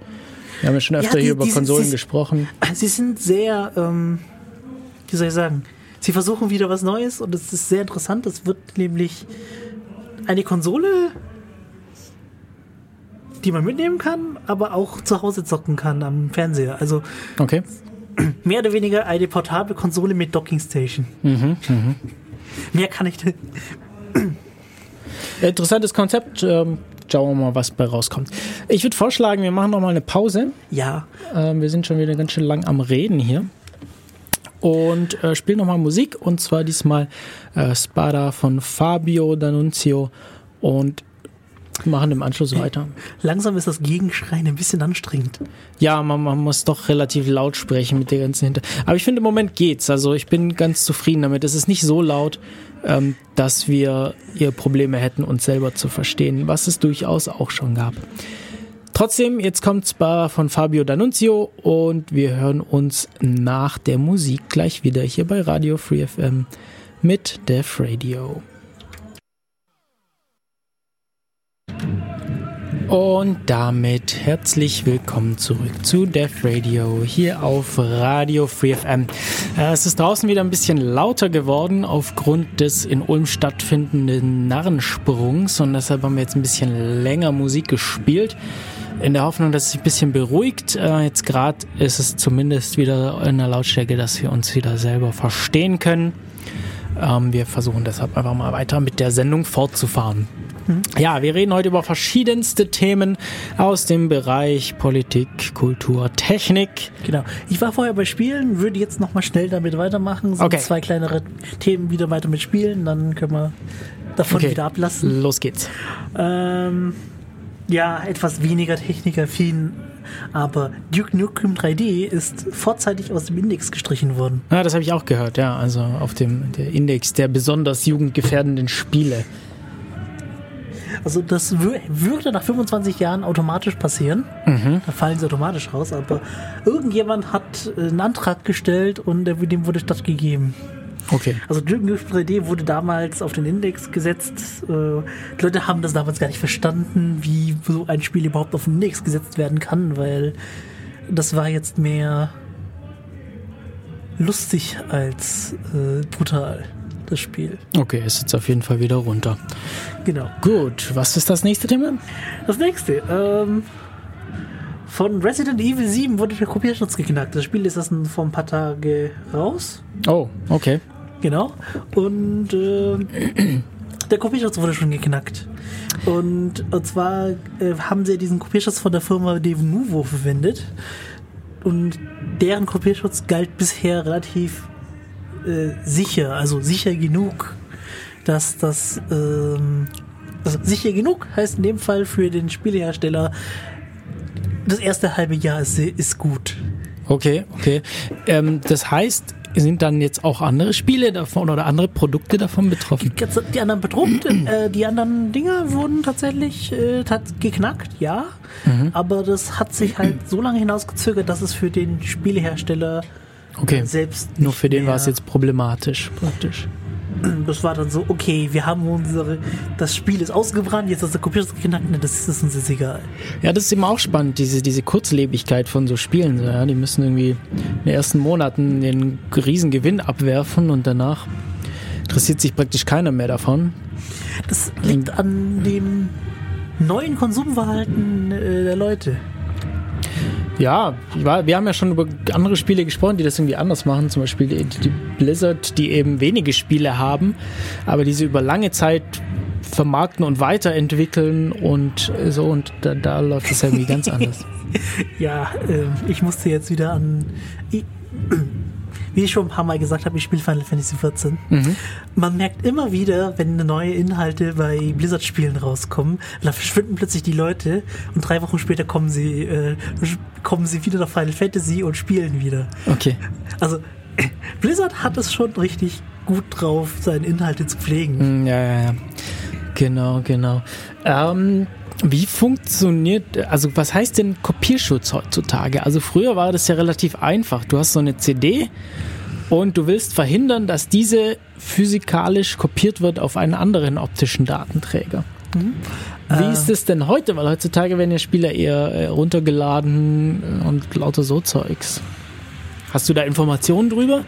wir haben ja schon öfter ja, die, hier über die, Konsolen sie, gesprochen. Sie sind sehr, ähm, wie soll ich sagen, sie versuchen wieder was Neues und es ist sehr interessant. Es wird nämlich eine Konsole, die man mitnehmen kann, aber auch zu Hause zocken kann am Fernseher. Also okay. mehr oder weniger eine portable Konsole mit Dockingstation. Mhm, mhm. Mehr kann ich. Interessantes Konzept. Ähm, schauen wir mal, was bei rauskommt. Ich würde vorschlagen, wir machen noch mal eine Pause. Ja. Ähm, wir sind schon wieder ganz schön lang am Reden hier. Und äh, spielen noch mal Musik. Und zwar diesmal äh, Spada von Fabio D'Annunzio. Und machen im Anschluss weiter. Langsam ist das Gegenschreien ein bisschen anstrengend. Ja, man, man muss doch relativ laut sprechen mit der ganzen Hinter. Aber ich finde, im Moment geht's. Also ich bin ganz zufrieden damit. Es ist nicht so laut, ähm, dass wir hier Probleme hätten, uns selber zu verstehen, was es durchaus auch schon gab. Trotzdem, jetzt kommt Spa von Fabio D'Annunzio und wir hören uns nach der Musik gleich wieder hier bei Radio Free FM mit Def Radio. Und damit herzlich willkommen zurück zu Def Radio hier auf Radio Free FM. Äh, es ist draußen wieder ein bisschen lauter geworden aufgrund des in Ulm stattfindenden Narrensprungs und deshalb haben wir jetzt ein bisschen länger Musik gespielt. in der Hoffnung, dass es sich ein bisschen beruhigt. Äh, jetzt gerade ist es zumindest wieder in der Lautstärke, dass wir uns wieder selber verstehen können. Ähm, wir versuchen deshalb einfach mal weiter mit der Sendung fortzufahren. Ja, wir reden heute über verschiedenste Themen aus dem Bereich Politik, Kultur, Technik. Genau. Ich war vorher bei Spielen, würde jetzt nochmal schnell damit weitermachen. So Okay. zwei kleinere Themen wieder weiter mit Spielen, dann können wir davon Okay, wieder ablassen. los geht's. Ähm, ja, etwas weniger technikaffin, aber Duke Nukem 3D ist vorzeitig aus dem Index gestrichen worden. Ja, das habe ich auch gehört, ja. Also auf dem der Index der besonders jugendgefährdenden Spiele. Also das wür- würde nach 25 Jahren automatisch passieren. Da fallen sie automatisch raus, aber irgendjemand hat äh, einen Antrag gestellt und dem wurde stattgegeben. Okay. Also Nukem 3D wurde damals auf den Index gesetzt. Äh, Die Leute haben das damals gar nicht verstanden, wie so ein Spiel überhaupt auf den Index gesetzt werden kann, weil das war jetzt mehr lustig als äh, brutal, das Spiel. Okay, ist jetzt auf jeden Fall wieder runter. Genau. Gut, was ist das nächste Thema? Das nächste, ähm, von Resident Evil 7 wurde der Kopierschutz geknackt. Das Spiel ist erst vor ein paar Tage raus. Oh, okay. Genau. Und äh, der Kopierschutz wurde schon geknackt. Und, und zwar äh, haben sie diesen Kopierschutz von der Firma Devonuvo verwendet. Und deren Kopierschutz galt bisher relativ äh, sicher, also sicher genug, dass das ähm, also sicher genug heißt in dem Fall für den Spielehersteller, das erste halbe Jahr ist, ist gut. Okay, okay. Ähm, das heißt, sind dann jetzt auch andere Spiele davon oder andere Produkte davon betroffen? Die anderen bedruckt, äh, die anderen Dinger wurden tatsächlich äh, tat, geknackt, ja. Aber das hat sich halt so lange hinausgezögert, dass es für den Spielehersteller Okay. selbst Nur für den war es jetzt problematisch, praktisch. Das war dann so, okay, wir haben unsere, das Spiel ist ausgebrannt, jetzt ist der Computer geknackt, ne, das ist uns jetzt egal. Ja, das ist immer auch spannend, diese, diese Kurzlebigkeit von so Spielen. Ja. Die müssen irgendwie in den ersten Monaten den riesen Gewinn abwerfen und danach interessiert sich praktisch keiner mehr davon. Das liegt an dem neuen Konsumverhalten äh, der Leute. Ja, wir haben ja schon über andere Spiele gesprochen, die das irgendwie anders machen. Zum Beispiel die, die Blizzard, die eben wenige Spiele haben, aber diese über lange Zeit vermarkten und weiterentwickeln und so. Und da, da läuft es ja irgendwie ganz anders. Ja, äh, ich musste jetzt wieder an. Wie ich schon ein paar Mal gesagt habe, ich spiele Final Fantasy XIV. Man merkt immer wieder, wenn neue Inhalte bei Blizzard-Spielen rauskommen, da verschwinden plötzlich die Leute und drei Wochen später kommen sie, äh, kommen sie wieder nach Final Fantasy und spielen wieder. Okay. Also Blizzard hat es schon richtig gut drauf, seine Inhalte zu pflegen. Hm, Ja, ja, ja. Genau, genau. Ähm, wie funktioniert, also was heißt denn Kopierschutz heutzutage? Also früher war das ja relativ einfach. Du hast so eine CD und du willst verhindern, dass diese physikalisch kopiert wird auf einen anderen optischen Datenträger. Wie ist es denn heute? Weil heutzutage werden ja Spieler eher äh, runtergeladen äh, und lauter so Zeugs. Hast du da Informationen drüber?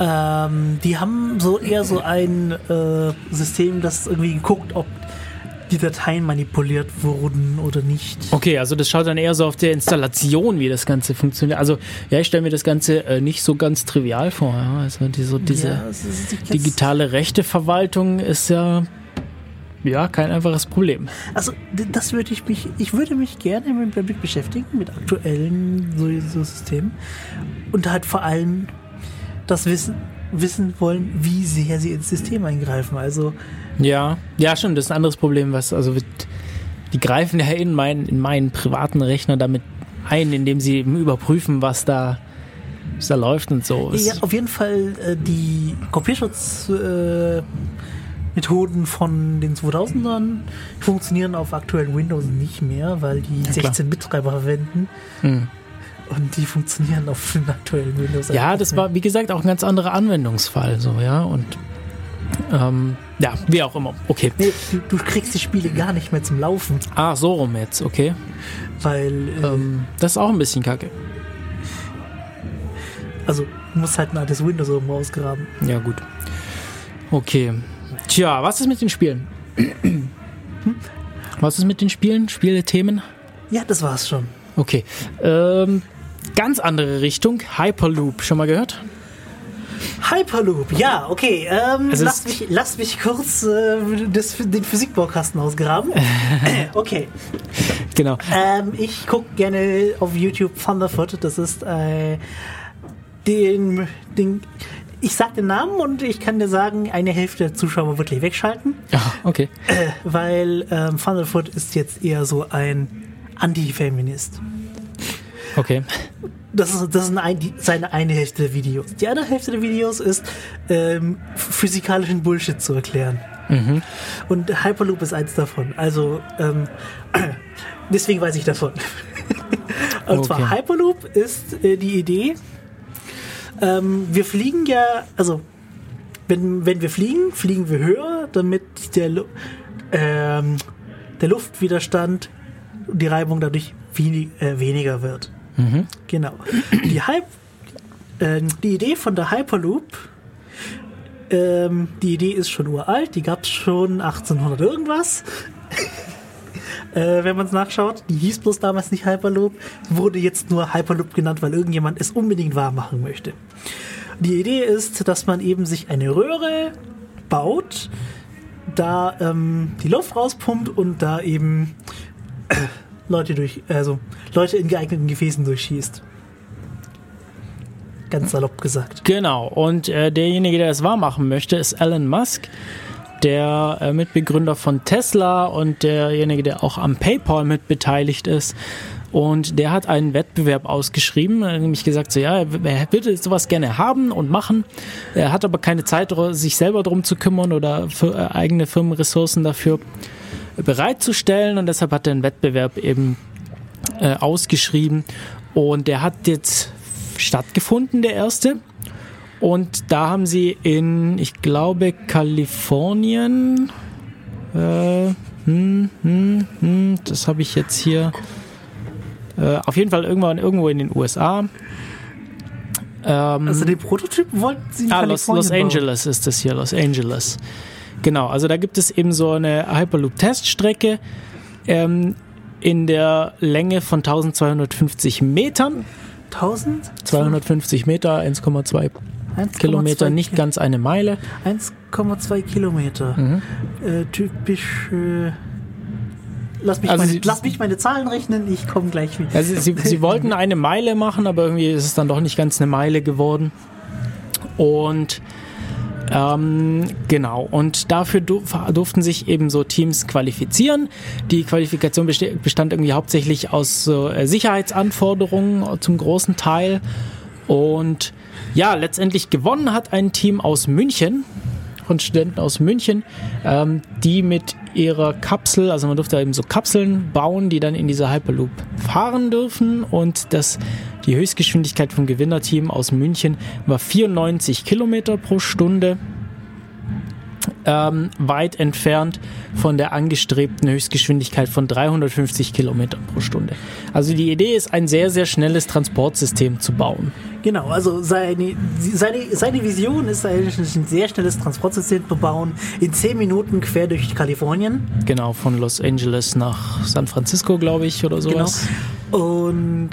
Ähm, die haben so eher so ein äh, System, das irgendwie guckt, ob die Dateien manipuliert wurden oder nicht. Okay, also das schaut dann eher so auf der Installation, wie das Ganze funktioniert. Also ja, ich stelle mir das Ganze äh, nicht so ganz trivial vor. Ja? Also die, so diese Ja, kann's- digitale Rechteverwaltung ist ja ja kein einfaches Problem. Also das würde ich mich, ich würde mich gerne mit, damit beschäftigen, mit aktuellen so, so Systemen und halt vor allem das Wissen, wissen wollen, wie sehr sie ins System eingreifen. Also Ja, ja, stimmt. Das ist ein anderes Problem, was also die greifen ja in meinen in meinen privaten Rechner damit ein, indem sie eben überprüfen, was da was da läuft und so. Ja, auf jeden Fall äh, die Kopierschutzmethoden äh, von den 2000ern funktionieren auf aktuellen Windows nicht mehr, weil die klar. 16-Bit-Treiber verwenden. Hm. Und die funktionieren auf den aktuellen Windows. Ja, das war, wie gesagt, auch ein ganz anderer Anwendungsfall, so, ja, und ähm, ja, wie auch immer. Okay. Nee, du, du kriegst die Spiele gar nicht mehr zum Laufen, Ah, so rum jetzt, okay. weil äh, Ähm, das ist auch ein bisschen kacke. also du musst halt ein altes Windows irgendwo ausgraben. Ja, gut. Okay. Tja, was ist mit den Spielen? Was ist mit den Spielen? Spielethemen? Ja, das war's schon. Okay. Ähm, ganz andere Richtung. Hyperloop. Schon mal gehört? Hyperloop, ja, okay. Ähm, Also lass, mich, lass mich kurz äh, das, den Physikbaukasten ausgraben. okay. Genau. Ähm, ich gucke gerne auf YouTube Thunderfoot. Das ist äh, den, den. Ich sag den Namen und ich kann dir sagen, eine Hälfte der Zuschauer wirklich wegschalten, Ja, okay. weil ähm, Thunderfoot ist jetzt eher so ein Anti-Feminist. Okay. Das ist, das ist ein, die, seine eine Hälfte der Videos. Die andere Hälfte der Videos ist, ähm, physikalischen Bullshit zu erklären. Und Hyperloop ist eins davon. Also, ähm, deswegen weiß ich davon. Und Okay. zwar Hyperloop ist äh, die Idee, ähm, wir fliegen ja, also, wenn, wenn wir fliegen, fliegen wir höher, damit der, Lu ähm, der Luftwiderstand und die Reibung dadurch wenig, äh, weniger wird. Genau. Die, Hype, ähm, die Idee von der Hyperloop, ähm, die Idee ist schon uralt, die gab es schon 1800 irgendwas. äh, wenn man es nachschaut, die hieß bloß damals nicht Hyperloop, wurde jetzt nur Hyperloop genannt, weil irgendjemand es unbedingt wahr machen möchte. Die Idee ist, dass man eben sich eine Röhre baut, da ähm, die Luft rauspumpt und da eben Leute durch, also Leute in geeigneten Gefäßen durchschießt. Ganz salopp gesagt. Genau. Und äh, derjenige, der es wahr machen möchte, ist Elon Musk, der äh, Mitbegründer von Tesla und derjenige, der auch am PayPal mit beteiligt ist. Und der hat einen Wettbewerb ausgeschrieben, nämlich gesagt, so ja, er würde sowas gerne haben und machen. Er hat aber keine Zeit, sich selber drum zu kümmern oder für, äh, eigene Firmenressourcen dafür bereitzustellen. Und deshalb hat er einen Wettbewerb eben äh, ausgeschrieben. Und der hat jetzt stattgefunden, der erste. Und da haben sie in, ich glaube, Kalifornien, äh, hm, hm, hm, das habe ich jetzt hier, äh, auf jeden Fall irgendwann irgendwo in den USA. Ähm, Also den Prototypen wollten sie in Ah, Los, Kalifornien Los bauen. Angeles ist das hier, Los Angeles. Genau, also da gibt es eben so eine Hyperloop-Teststrecke ähm, in der Länge von 1250 Metern. 1000? 250 Meter, 1,2 1,2 Kilometer, nicht ganz eine Meile. 1,2 Kilometer. Mhm. Äh, typisch. Äh, lass, mich Also meine, sie- lass mich meine Zahlen rechnen, ich komme gleich wieder. Also sie, sie wollten eine Meile machen, aber irgendwie ist es dann doch nicht ganz eine Meile geworden. Und ähm, genau, und dafür du- durften sich eben so Teams qualifizieren. Die Qualifikation bestand irgendwie hauptsächlich aus äh, Sicherheitsanforderungen zum großen Teil. Und ja, letztendlich gewonnen hat ein Team aus München, von Studenten aus München, ähm, die mit ihrer Kapsel, also man durfte eben so Kapseln bauen, die dann in dieser Hyperloop fahren dürfen und das, die Höchstgeschwindigkeit vom Gewinnerteam aus München war 94 Kilometer pro Stunde. Ähm, weit entfernt von der angestrebten Höchstgeschwindigkeit von 350 Kilometern pro Stunde. Also die Idee ist, ein sehr, sehr schnelles Transportsystem zu bauen. Genau, also seine, seine, seine Vision ist eigentlich ein sehr schnelles Transportsystem zu bauen, in 10 Minuten quer durch Kalifornien. Genau, von Los Angeles nach San Francisco, glaube ich, oder sowas. Genau. Und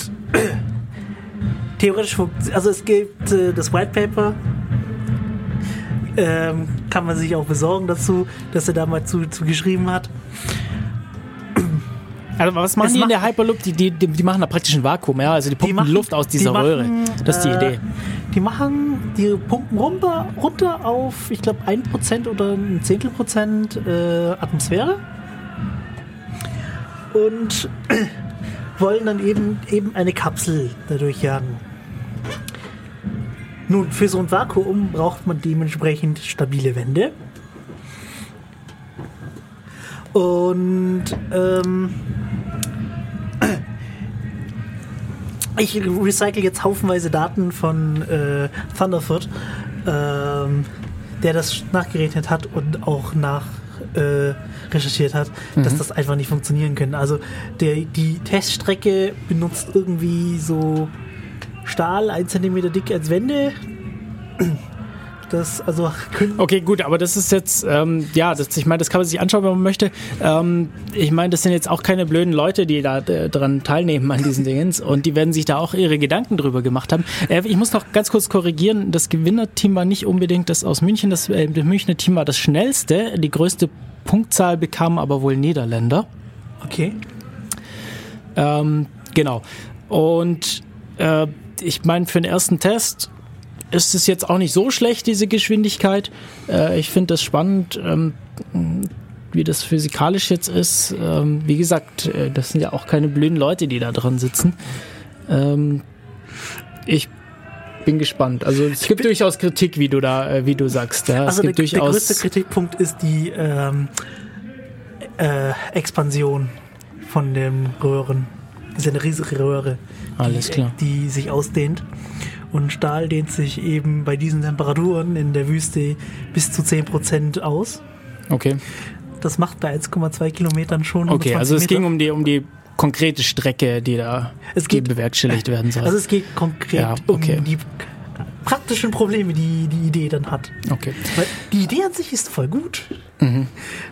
theoretisch, also es gibt äh, das White Paper, ähm, kann man sich auch besorgen dazu, dass er da mal zu, zu geschrieben hat. Also was machen Es die in der Hyperloop? Die, die, die, die machen da praktisch ein Vakuum, ja? Also die pumpen machen- Luft aus die dieser machen, Röhre. Das ist die äh, Idee. Die machen, die pumpen runter, runter auf, ich glaube, 1% oder ein Zehntel Prozent äh, Atmosphäre. Und wollen dann eben, eben eine Kapsel dadurch jagen. Nun, für so ein Vakuum braucht man dementsprechend stabile Wände. Und ähm, ich recycle jetzt haufenweise Daten von äh, Thunderfoot, ähm, der das nachgerechnet hat und auch nach äh, recherchiert hat, dass das einfach nicht funktionieren könnte. Also der, die Teststrecke benutzt irgendwie so Stahl, ein Zentimeter dick als Wände. dass also Okay, gut, aber das ist jetzt ähm, ja, das, ich meine, das kann man sich anschauen, wenn man möchte. Ähm, ich meine, das sind jetzt auch keine blöden Leute, die da äh, dran teilnehmen an diesen Dingens und die werden sich da auch ihre Gedanken drüber gemacht haben. Äh, ich muss noch ganz kurz korrigieren: Das Gewinnerteam war nicht unbedingt das aus München. Das, äh, das Münchner Team war das schnellste. Die größte Punktzahl bekamen aber wohl Niederländer. Okay. Ähm, genau. Und äh, ich meine, für den ersten Test ist es jetzt auch nicht so schlecht, diese Geschwindigkeit. Äh, ich finde das spannend, ähm, wie das physikalisch jetzt ist. Ähm, wie gesagt, äh, das sind ja auch keine blöden Leute, die da dran sitzen. Ähm, ich bin gespannt. Also es gibt durchaus Kritik, wie du da, äh, wie du sagst. Ja. Also der, der größte Kritikpunkt ist die ähm, äh, Expansion von den Röhren. Das ist eine riesige Röhre, Alles klar. die sich ausdehnt. Und Stahl dehnt sich eben bei diesen Temperaturen in der Wüste bis zu 10% aus. Okay. Das macht bei 1,2 Kilometern schon. Okay, 120 also es Meter. ging um die um die konkrete Strecke, die da Es die geht- bewerkstelligt werden soll. Also es geht konkret Ja, okay. um die praktischen Probleme, die die Idee dann hat. okay. Weil die Idee an sich ist voll gut. Mhm.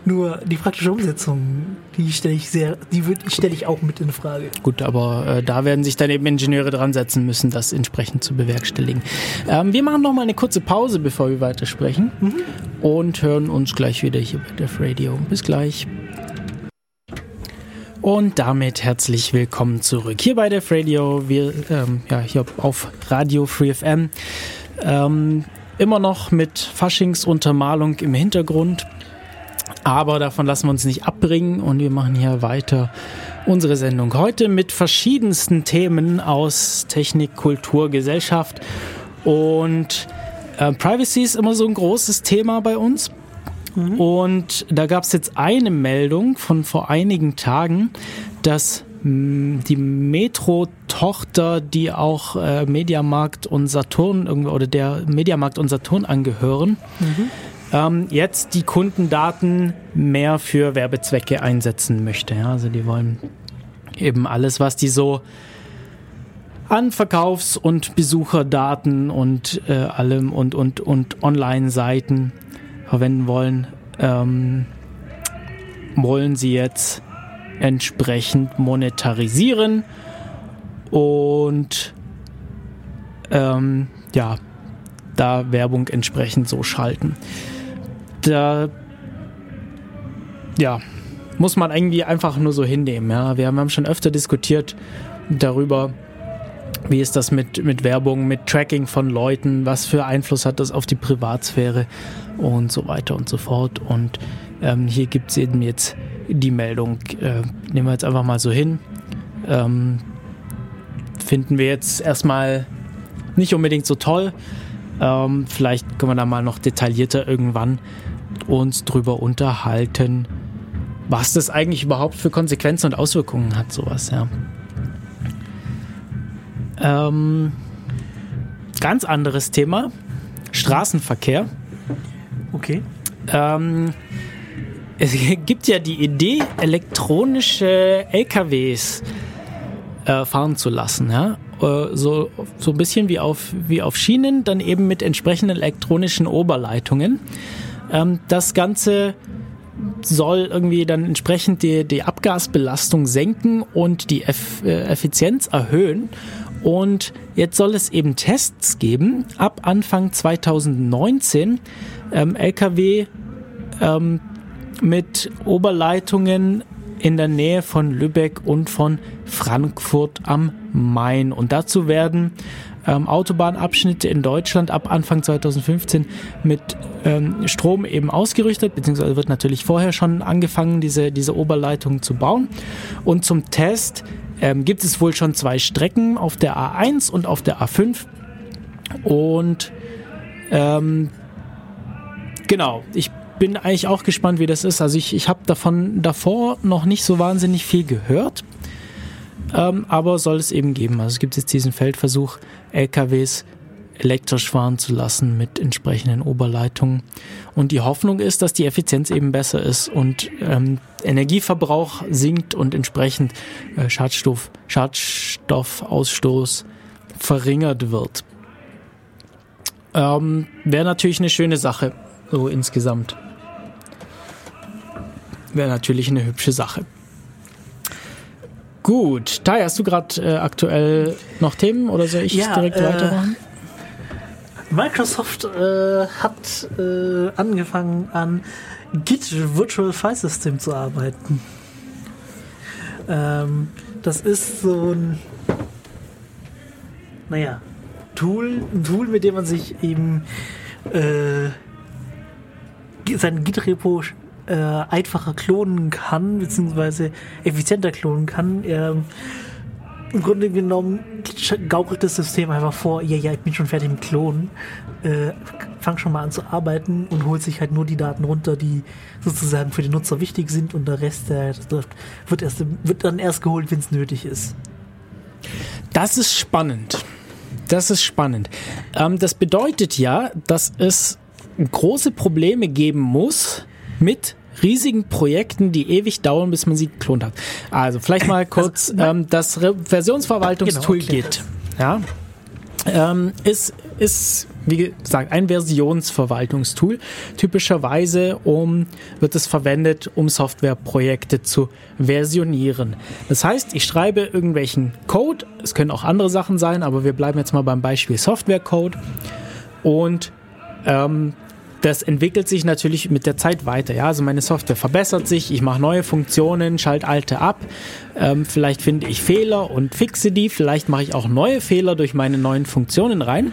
Nur die praktische Umsetzung, die stelle ich sehr, die stelle ich auch mit in Frage. Gut, aber äh, da werden sich dann eben Ingenieure dran setzen müssen, das entsprechend zu bewerkstelligen. Ähm, wir machen noch mal eine kurze Pause, bevor wir weitersprechen und hören uns gleich wieder hier bei Def Radio. Bis gleich. Und damit herzlich willkommen zurück hier bei Def Radio. Wir, ähm, ja, hier auf Radio Free FM. Ähm, immer noch mit Faschingsuntermalung im Hintergrund. Aber davon lassen wir uns nicht abbringen und wir machen hier weiter unsere Sendung heute mit verschiedensten Themen aus Technik, Kultur, Gesellschaft und äh, Privacy ist immer so ein großes Thema bei uns. Und da gab es jetzt eine Meldung von vor einigen Tagen, dass mh, die Metro-Tochter, die auch äh, Mediamarkt und Saturn oder der Mediamarkt und Saturn angehören, ähm, jetzt die Kundendaten mehr für Werbezwecke einsetzen möchte. Ja? Also die wollen eben alles, was die so an Verkaufs- und Besucherdaten und äh, allem und, und, und Online-Seiten verwenden wollen, ähm, wollen sie jetzt entsprechend monetarisieren und ähm, ja, da Werbung entsprechend so schalten. Da ja, muss man irgendwie einfach nur so hinnehmen. Ja. Wir haben schon öfter diskutiert darüber, wie ist das mit, mit Werbung, mit Tracking von Leuten, was für Einfluss hat das auf die Privatsphäre und so weiter und so fort. Und ähm, hier gibt es eben jetzt die Meldung, äh, nehmen wir jetzt einfach mal so hin. Ähm, finden wir jetzt erstmal nicht unbedingt so toll. Ähm, vielleicht können wir da mal noch detaillierter irgendwann uns drüber unterhalten, was das eigentlich überhaupt für Konsequenzen und Auswirkungen hat, sowas, ja. Ähm, ganz anderes Thema. Straßenverkehr. Okay. Ähm, es gibt ja die Idee, elektronische LKWs äh, fahren zu lassen, ja. Äh, So, so ein bisschen wie auf, wie auf Schienen, dann eben mit entsprechenden elektronischen Oberleitungen. Ähm, das Ganze soll irgendwie dann entsprechend die, die Abgasbelastung senken und die Eff, äh, Effizienz erhöhen. Und jetzt soll es eben Tests geben, ab Anfang 2019, ähm, Lkw ähm, mit Oberleitungen in der Nähe von Lübeck und von Frankfurt am Main. Und dazu werden ähm, Autobahnabschnitte in Deutschland ab Anfang 2015 mit ähm, Strom eben ausgerüstet, beziehungsweise wird natürlich vorher schon angefangen, diese, diese Oberleitungen zu bauen. Und zum Test ähm, gibt es wohl schon zwei Strecken auf der A1 und auf der A5. Und ähm, genau, ich bin eigentlich auch gespannt, wie das ist. Also ich, ich habe davon davor noch nicht so wahnsinnig viel gehört. Ähm, aber soll es eben geben. Also es gibt jetzt diesen Feldversuch, LKWs elektrisch fahren zu lassen mit entsprechenden Oberleitungen. Und die Hoffnung ist, dass die Effizienz eben besser ist und ähm, Energieverbrauch sinkt und entsprechend äh, Schadstoff, Schadstoffausstoß verringert wird. Ähm, Wäre natürlich eine schöne Sache, so insgesamt. Wäre natürlich eine hübsche Sache. Gut, Tai, hast du gerade äh, aktuell noch Themen oder soll ich Ja, direkt äh, weitermachen? Microsoft äh, hat äh, angefangen an Git Virtual File System zu arbeiten. Ähm, das ist so ein, naja, Tool, ein Tool, mit dem man sich eben äh, sein Git-Repo äh, einfacher klonen kann, beziehungsweise effizienter klonen kann. Ähm, im Grunde genommen gaukelt das System einfach vor, ja, ja, ich bin schon fertig mit Klonen, äh, fang schon mal an zu arbeiten und holt sich halt nur die Daten runter, die sozusagen für den Nutzer wichtig sind und der Rest, der wird, erst, wird dann erst geholt, wenn es nötig ist. Das ist spannend. Das ist spannend. Ähm, das bedeutet ja, dass es große Probleme geben muss mit riesigen Projekten, die ewig dauern, bis man sie geklont hat. Also vielleicht mal kurz ähm, das Re Versionsverwaltungstool Genau, Git. Ja, ähm, ist, ist, wie gesagt, ein Versionsverwaltungstool. Typischerweise um, wird es verwendet, um Softwareprojekte zu versionieren. Das heißt, ich schreibe irgendwelchen Code, es können auch andere Sachen sein, aber wir bleiben jetzt mal beim Beispiel Softwarecode und ähm, das entwickelt sich natürlich mit der Zeit weiter. Ja, also meine Software verbessert sich, ich mache neue Funktionen, schalte alte ab. Ähm, vielleicht finde ich Fehler und fixe die. Vielleicht mache ich auch neue Fehler durch meine neuen Funktionen rein.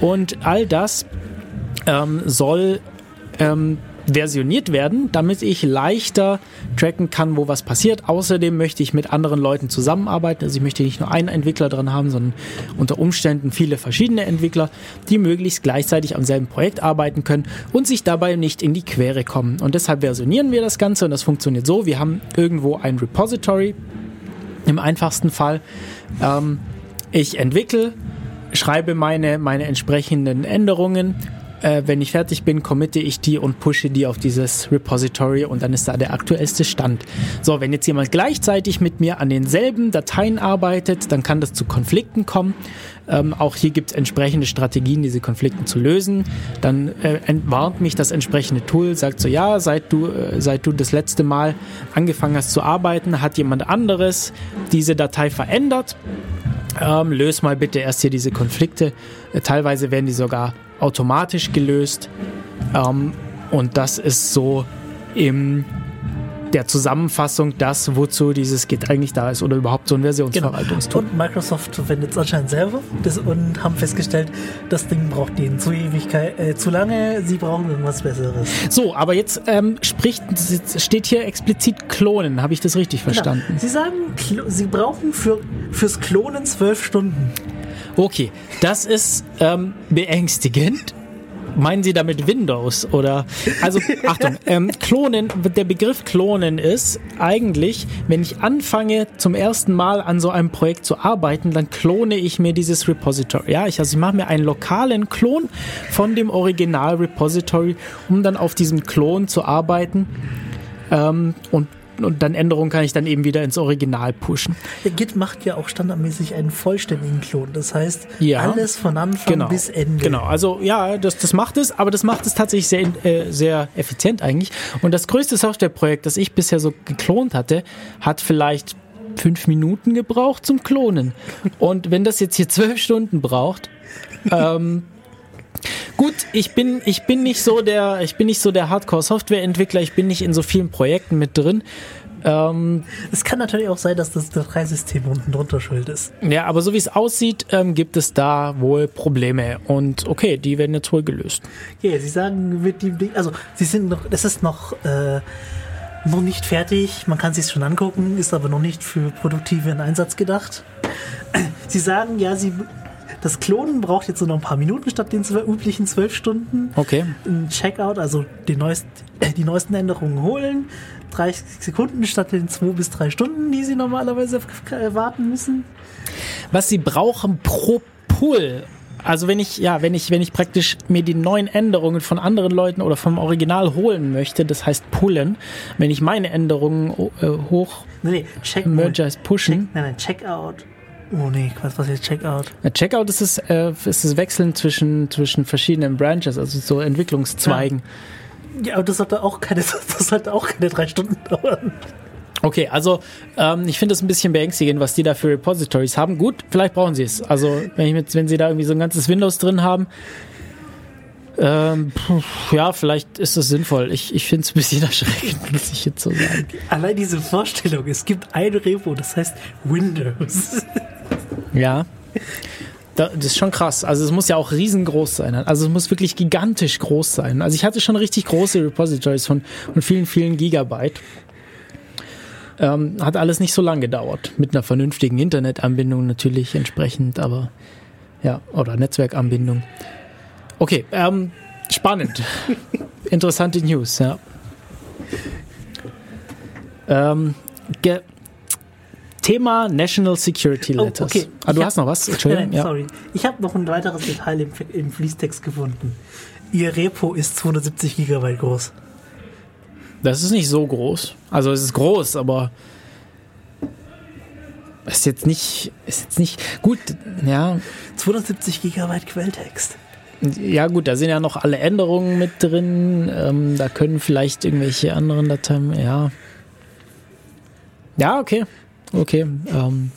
Und all das ähm, soll ähm, versioniert werden, damit ich leichter tracken kann, wo was passiert. Außerdem möchte ich mit anderen Leuten zusammenarbeiten. Also ich möchte nicht nur einen Entwickler dran haben, sondern unter Umständen viele verschiedene Entwickler, die möglichst gleichzeitig am selben Projekt arbeiten können und sich dabei nicht in die Quere kommen. Und deshalb versionieren wir das Ganze und das funktioniert so. Wir haben irgendwo ein Repository im einfachsten Fall. Ähm, ich entwickle, schreibe meine, meine entsprechenden Änderungen. Äh, wenn ich fertig bin, committe ich die und pushe die auf dieses Repository und dann ist da der aktuellste Stand. So, wenn jetzt jemand gleichzeitig mit mir an denselben Dateien arbeitet, dann kann das zu Konflikten kommen. Ähm, auch hier gibt es entsprechende Strategien, diese Konflikte zu lösen. Dann äh, entwarnt mich das entsprechende Tool, sagt so, ja, seit du, äh, seit du das letzte Mal angefangen hast zu arbeiten, hat jemand anderes diese Datei verändert. Ähm, löse mal bitte erst hier diese Konflikte. Äh, teilweise werden die sogar automatisch gelöst. Ähm, und das ist so in der Zusammenfassung das, wozu dieses Git eigentlich da ist oder überhaupt so ein Versionsverwaltungstool. Und Microsoft verwendet es anscheinend selber das, und haben festgestellt, das Ding braucht denen zu Ewigkeit, äh, zu lange, sie brauchen irgendwas Besseres. So, aber jetzt ähm, spricht, steht hier explizit Klonen. Habe ich das richtig verstanden? Genau. Sie sagen, sie brauchen für, fürs Klonen zwölf Stunden. Okay, das ist ähm, beängstigend. Meinen Sie damit Windows oder? Also Achtung, ähm, Klonen. Der Begriff Klonen ist eigentlich, wenn ich anfange zum ersten Mal an so einem Projekt zu arbeiten, dann klone ich mir dieses Repository. Ja, ich also ich mache mir einen lokalen Klon von dem Original Repository, um dann auf diesem Klon zu arbeiten. Ähm, und und dann Änderungen kann ich dann eben wieder ins Original pushen. Ja, Git macht ja auch standardmäßig einen vollständigen Klon. Das heißt, Ja. alles von Anfang genau. bis Ende. Genau, also ja, das, das macht es, aber das macht es tatsächlich sehr, äh, sehr effizient eigentlich. Und das größte Softwareprojekt, das ich bisher so geklont hatte, hat vielleicht fünf Minuten gebraucht zum Klonen. Und wenn das jetzt hier zwölf Stunden braucht, ähm, Gut, ich bin, ich bin nicht so der, ich bin nicht so der Hardcore-Software-Entwickler, ich bin nicht in so vielen Projekten mit drin. Ähm, Es kann natürlich auch sein, dass das Dateisystem unten drunter schuld ist. ja, aber so wie es aussieht, ähm, gibt es da wohl Probleme. Und okay, die werden jetzt wohl gelöst. Ja, sie sagen mit dem Ding, also sie sind noch, es ist noch, äh, noch nicht fertig, man kann sich schon angucken, ist aber noch nicht für produktiven Einsatz gedacht. Sie sagen, ja, sie, das Klonen braucht jetzt nur noch ein paar Minuten statt den üblichen zwölf Stunden. Okay. Ein Checkout, also die neuesten, äh, die neuesten Änderungen holen. 30 Sekunden statt den zwei bis drei Stunden, die sie normalerweise äh, warten müssen. was sie brauchen pro Pull. Also wenn ich, ja, wenn ich, wenn ich praktisch mir die neuen Änderungen von anderen Leuten oder vom Original holen möchte, das heißt pullen, wenn ich meine Änderungen äh, hoch Nee, nee, Check, Merger ist pushen. Check, nein, nein, Checkout. Oh nee, was was jetzt Checkout? Ja, Checkout ist das, äh, ist das Wechseln zwischen, zwischen verschiedenen Branches, also so Entwicklungszweigen. Ja, aber das sollte auch keine, das sollte auch keine drei Stunden dauern. Okay, also ähm, ich finde es ein bisschen beängstigend, was die da für Repositories haben. Gut, vielleicht brauchen sie es. Also wenn, ich mit, wenn sie da irgendwie so ein ganzes Windows drin haben, ähm, ja, vielleicht ist das sinnvoll. Ich, ich finde es ein bisschen erschreckend, muss ich jetzt so sagen. Allein diese Vorstellung, es gibt ein Repo, das heißt Windows. Ja. Da, das ist schon krass. Also es muss ja auch riesengroß sein. Also es muss wirklich gigantisch groß sein. Also ich hatte schon richtig große Repositories von, von vielen, vielen Gigabyte. Ähm, hat alles nicht so lange gedauert. Mit einer vernünftigen Internetanbindung natürlich entsprechend, aber ja, oder Netzwerkanbindung. Okay, ähm, spannend. Interessante News, ja. Ähm, ge Thema National Security Oh, Letters. okay. Ah, du Ich hast hab- noch was? Nein, Entschuldigung. nein, ja. sorry. Ich habe noch ein weiteres Detail im, im Fließtext gefunden. Ihr Repo ist 270 Gigabyte groß. Das ist nicht so groß. Also es ist groß, aber ist jetzt nicht, ist jetzt nicht gut. Ja, 270 Gigabyte Quelltext. ja gut, da sind ja noch alle Änderungen mit drin. Ähm, da können vielleicht irgendwelche anderen Dateien. Ja, ja, okay, okay. Ähm,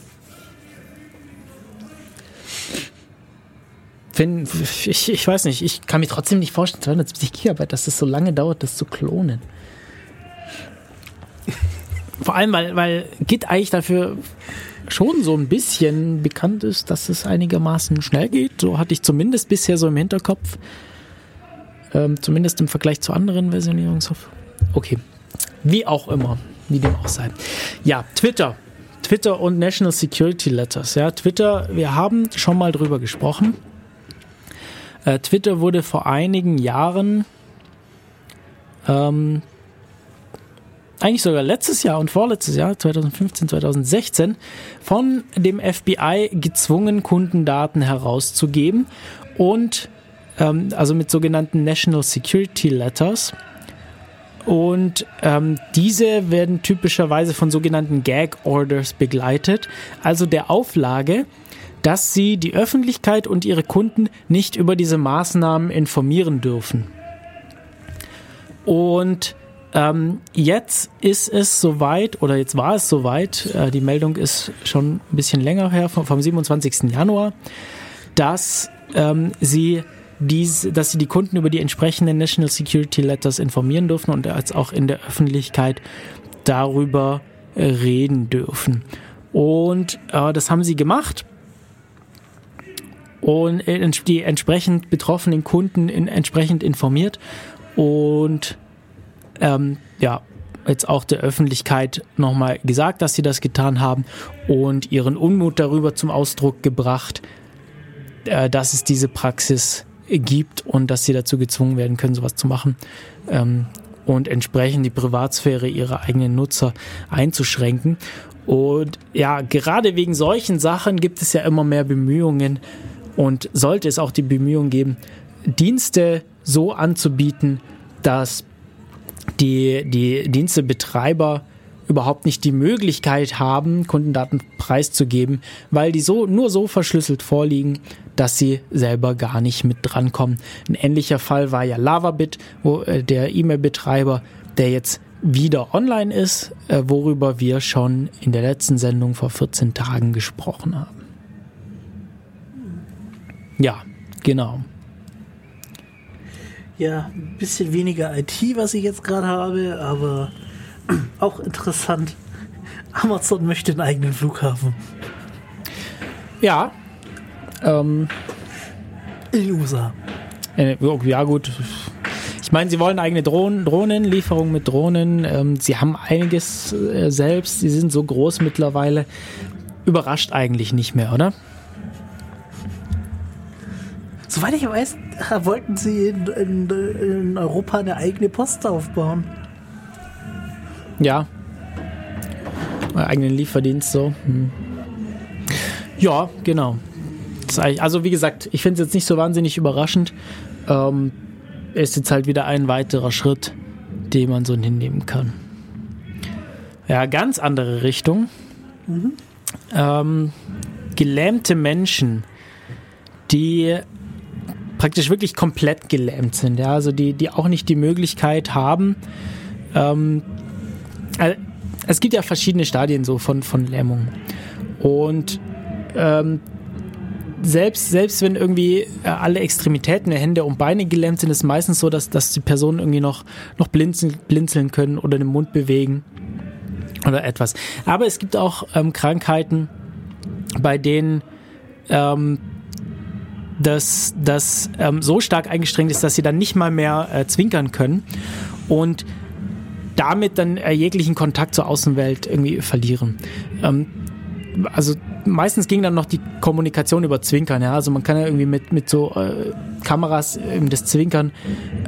Find, ich, ich weiß nicht, ich kann mir trotzdem nicht vorstellen, 270 Gigabyte, dass es so lange dauert, das zu klonen. Vor allem, weil, weil Git eigentlich dafür schon so ein bisschen bekannt ist, dass es einigermaßen schnell geht. So hatte ich zumindest bisher so im Hinterkopf. Ähm, zumindest im Vergleich zu anderen Versionierungssoftware. Okay. Wie auch immer. Wie dem auch sei. Ja, Twitter. Twitter und National Security Letters. Ja, Twitter, wir haben schon mal drüber gesprochen. Äh, Twitter wurde vor einigen Jahren ähm, eigentlich sogar letztes Jahr und vorletztes Jahr, 2015, 2016, von dem FBI gezwungen, Kundendaten herauszugeben und ähm, also mit sogenannten National Security Letters. Und ähm, diese werden typischerweise von sogenannten Gag Orders begleitet, also der Auflage, dass sie die Öffentlichkeit und ihre Kunden nicht über diese Maßnahmen informieren dürfen. Und ähm, jetzt ist es soweit, oder jetzt war es soweit, äh, die Meldung ist schon ein bisschen länger her, vom, vom 27. Januar, dass ähm, sie dies, dass sie die Kunden über die entsprechenden National Security Letters informieren dürfen und als auch in der Öffentlichkeit darüber äh, reden dürfen. Und äh, das haben sie gemacht und äh, die entsprechend betroffenen Kunden in, entsprechend informiert und ähm, ja, jetzt auch der Öffentlichkeit nochmal gesagt, dass sie das getan haben und ihren Unmut darüber zum Ausdruck gebracht, äh, dass es diese Praxis gibt und dass sie dazu gezwungen werden können, sowas zu machen ähm, und entsprechend die Privatsphäre ihrer eigenen Nutzer einzuschränken. Und ja, gerade wegen solchen Sachen gibt es ja immer mehr Bemühungen und sollte es auch die Bemühungen geben, Dienste so anzubieten, dass die, die Dienstebetreiber überhaupt nicht die Möglichkeit haben, Kundendaten preiszugeben, weil die so nur so verschlüsselt vorliegen, dass sie selber gar nicht mit drankommen. Ein ähnlicher Fall war ja Lavabit, wo äh, der E-Mail-Betreiber, der jetzt wieder online ist, äh, worüber wir schon in der letzten Sendung vor 14 Tagen gesprochen haben. Ja, genau. Ja, ein bisschen weniger IT, was ich jetzt gerade habe, aber auch interessant. Amazon möchte einen eigenen Flughafen Ja, ähm, in den USA. Äh, Ja, gut. Ich meine, sie wollen eigene Drohnen, Drohnen, Lieferung mit Drohnen. Ähm, sie haben einiges äh, selbst. Sie sind so groß mittlerweile. Überrascht eigentlich nicht mehr, oder? Soweit ich weiß, wollten sie in, in, in Europa eine eigene Post aufbauen. Ja. Eigenen Lieferdienst so. Hm. Ja, genau. Also wie gesagt, ich finde es jetzt nicht so wahnsinnig überraschend. Ähm, ist jetzt halt wieder ein weiterer Schritt, den man so hinnehmen kann. Ja, ganz andere Richtung. Ähm, gelähmte Menschen, die praktisch wirklich komplett gelähmt sind, ja, also die, die auch nicht die Möglichkeit haben, ähm, also es gibt ja verschiedene Stadien so von, von Lähmung. Und ähm, selbst, selbst wenn irgendwie äh, alle Extremitäten Hände und Beine gelähmt sind, ist es meistens so, dass, dass die Personen irgendwie noch, noch blinzeln, blinzeln können oder den Mund bewegen oder etwas. Aber es gibt auch ähm, Krankheiten, bei denen ähm, das, das ähm, so stark eingestrengt ist, dass sie dann nicht mal mehr äh, zwinkern können und damit dann äh, jeglichen Kontakt zur Außenwelt irgendwie verlieren. Ähm, also meistens ging dann noch die Kommunikation über Zwinkern. Ja? Also man kann ja irgendwie mit, mit so äh, Kameras eben das Zwinkern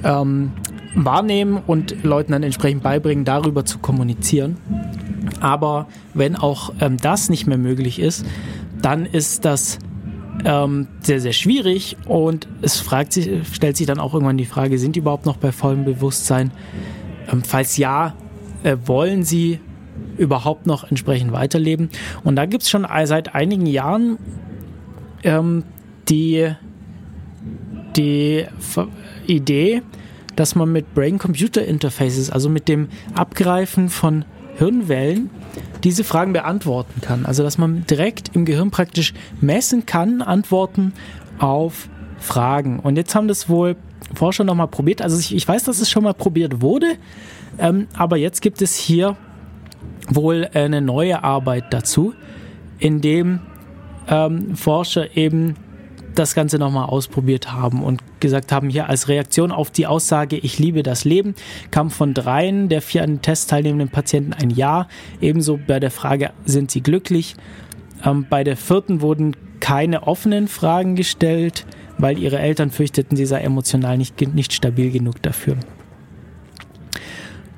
ähm, wahrnehmen und Leuten dann entsprechend beibringen, darüber zu kommunizieren. Aber wenn auch ähm, das nicht mehr möglich ist, dann ist das ähm, sehr, sehr schwierig und es fragt sich, stellt sich dann auch irgendwann die Frage, sind die überhaupt noch bei vollem Bewusstsein? Ähm, falls ja, äh, wollen sie überhaupt noch entsprechend weiterleben? Und da gibt es schon seit einigen Jahren ähm, die, die Idee, dass man mit Brain-Computer-Interfaces, also mit dem Abgreifen von Hirnwellen, diese Fragen beantworten kann. Also dass man direkt im Gehirn praktisch messen kann, Antworten auf Fragen. Und jetzt haben das wohl Forscher nochmal probiert. Also ich, ich, weiß, dass es schon mal probiert wurde, ähm, aber jetzt gibt es hier wohl eine neue Arbeit dazu, in dem ähm, Forscher eben das Ganze nochmal ausprobiert haben und gesagt haben, hier als Reaktion auf die Aussage, ich liebe das Leben, kam von dreien der vier an den Test teilnehmenden Patienten ein Ja. Ebenso bei der Frage, sind sie glücklich? Ähm, bei der vierten wurden keine offenen Fragen gestellt, weil ihre Eltern fürchteten, sie sei emotional nicht, nicht stabil genug dafür.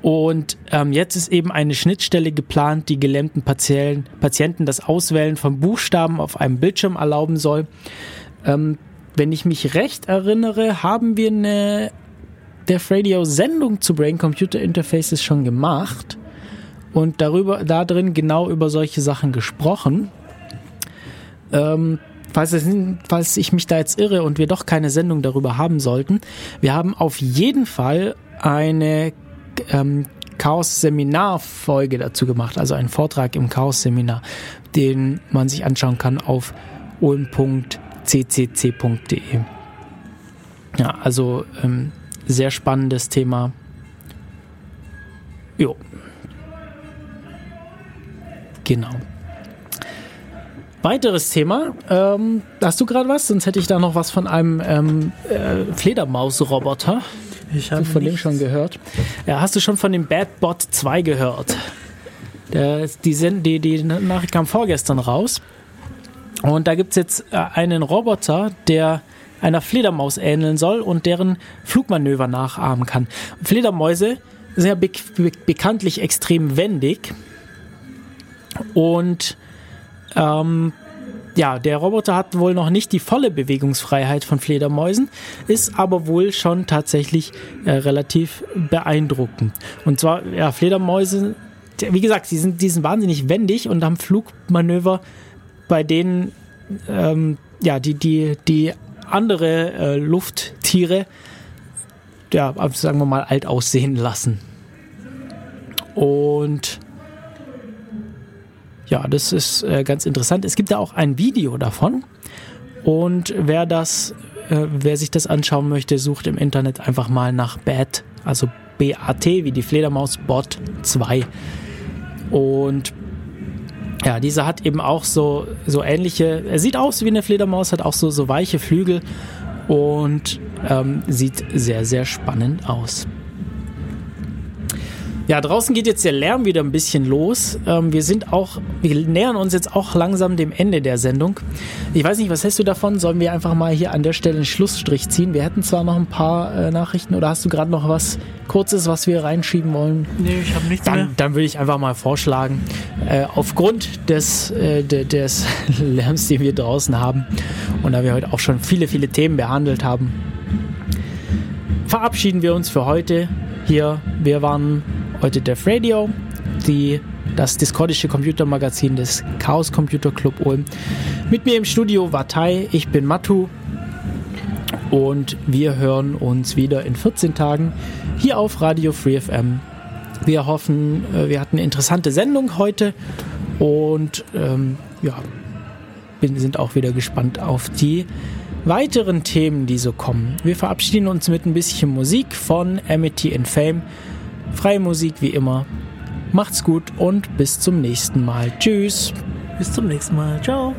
Und ähm, jetzt ist eben eine Schnittstelle geplant, die gelähmten Patienten das Auswählen von Buchstaben auf einem Bildschirm erlauben soll. Ähm, wenn ich mich recht erinnere, haben wir eine Def Radio Sendung zu Brain Computer Interfaces schon gemacht und darüber, da drin genau über solche Sachen gesprochen. Ähm, falls, es, falls ich mich da jetzt irre und wir doch keine Sendung darüber haben sollten, wir haben auf jeden Fall eine ähm, Chaos-Seminar-Folge dazu gemacht, also einen Vortrag im Chaos-Seminar, den man sich anschauen kann auf ulm.ccc.de. Ja, also ähm, sehr spannendes Thema. Jo. Genau. Weiteres Thema. Ähm, hast du gerade was? Sonst hätte ich da noch was von einem ähm, äh, Fledermaus-Roboter. Ich habe von dem schon gehört. Ja, hast du schon von dem Bad Bot 2 gehört? Der, die, die, die Nachricht kam vorgestern raus. Und da gibt es jetzt äh, einen Roboter, der einer Fledermaus ähneln soll und deren Flugmanöver nachahmen kann. Fledermäuse sind ja be be bekanntlich extrem wendig. Und ähm, ja, der Roboter hat wohl noch nicht die volle Bewegungsfreiheit von Fledermäusen, ist aber wohl schon tatsächlich äh, relativ beeindruckend. Und zwar, ja, Fledermäuse, wie gesagt, die sind, die sind wahnsinnig wendig und haben Flugmanöver, bei denen ähm, ja, die, die, die andere äh, Lufttiere, ja, sagen wir mal, alt aussehen lassen. Und ja, das ist äh, ganz interessant. Es gibt da auch ein Video davon. Und wer das, äh, wer sich das anschauen möchte, sucht im Internet einfach mal nach BAT, also BAT wie die Fledermaus Bot 2. Und ja, dieser hat eben auch so, so ähnliche, er sieht aus wie eine Fledermaus, hat auch so, so weiche Flügel und ähm, sieht sehr, sehr spannend aus. Ja, draußen geht jetzt der Lärm wieder ein bisschen los. Ähm, wir sind auch, wir nähern uns jetzt auch langsam dem Ende der Sendung. Ich weiß nicht, was hältst du davon? Sollen wir einfach mal hier an der Stelle einen Schlussstrich ziehen? Wir hätten zwar noch ein paar äh, Nachrichten oder hast du gerade noch was Kurzes, was wir reinschieben wollen? Nee, ich habe nichts dann, mehr. Dann würde ich einfach mal vorschlagen, äh, aufgrund des, äh, de, des Lärms, den wir draußen haben und da wir heute auch schon viele, viele Themen behandelt haben, verabschieden wir uns für heute hier. Wir waren heute Def Radio. Die das discordische Computermagazin des Chaos Computer Club Ulm. Mit mir im Studio war Tai, ich bin Matu und wir hören uns wieder in 14 Tagen hier auf Radio Free FM. Wir hoffen, äh, wir hatten eine interessante Sendung heute und ähm, ja, sind auch wieder gespannt auf die weiteren Themen, die so kommen. Wir verabschieden uns mit ein bisschen Musik von Amity and Fame. Freie Musik wie immer. Macht's gut und bis zum nächsten Mal. Tschüss. Bis zum nächsten Mal. Ciao.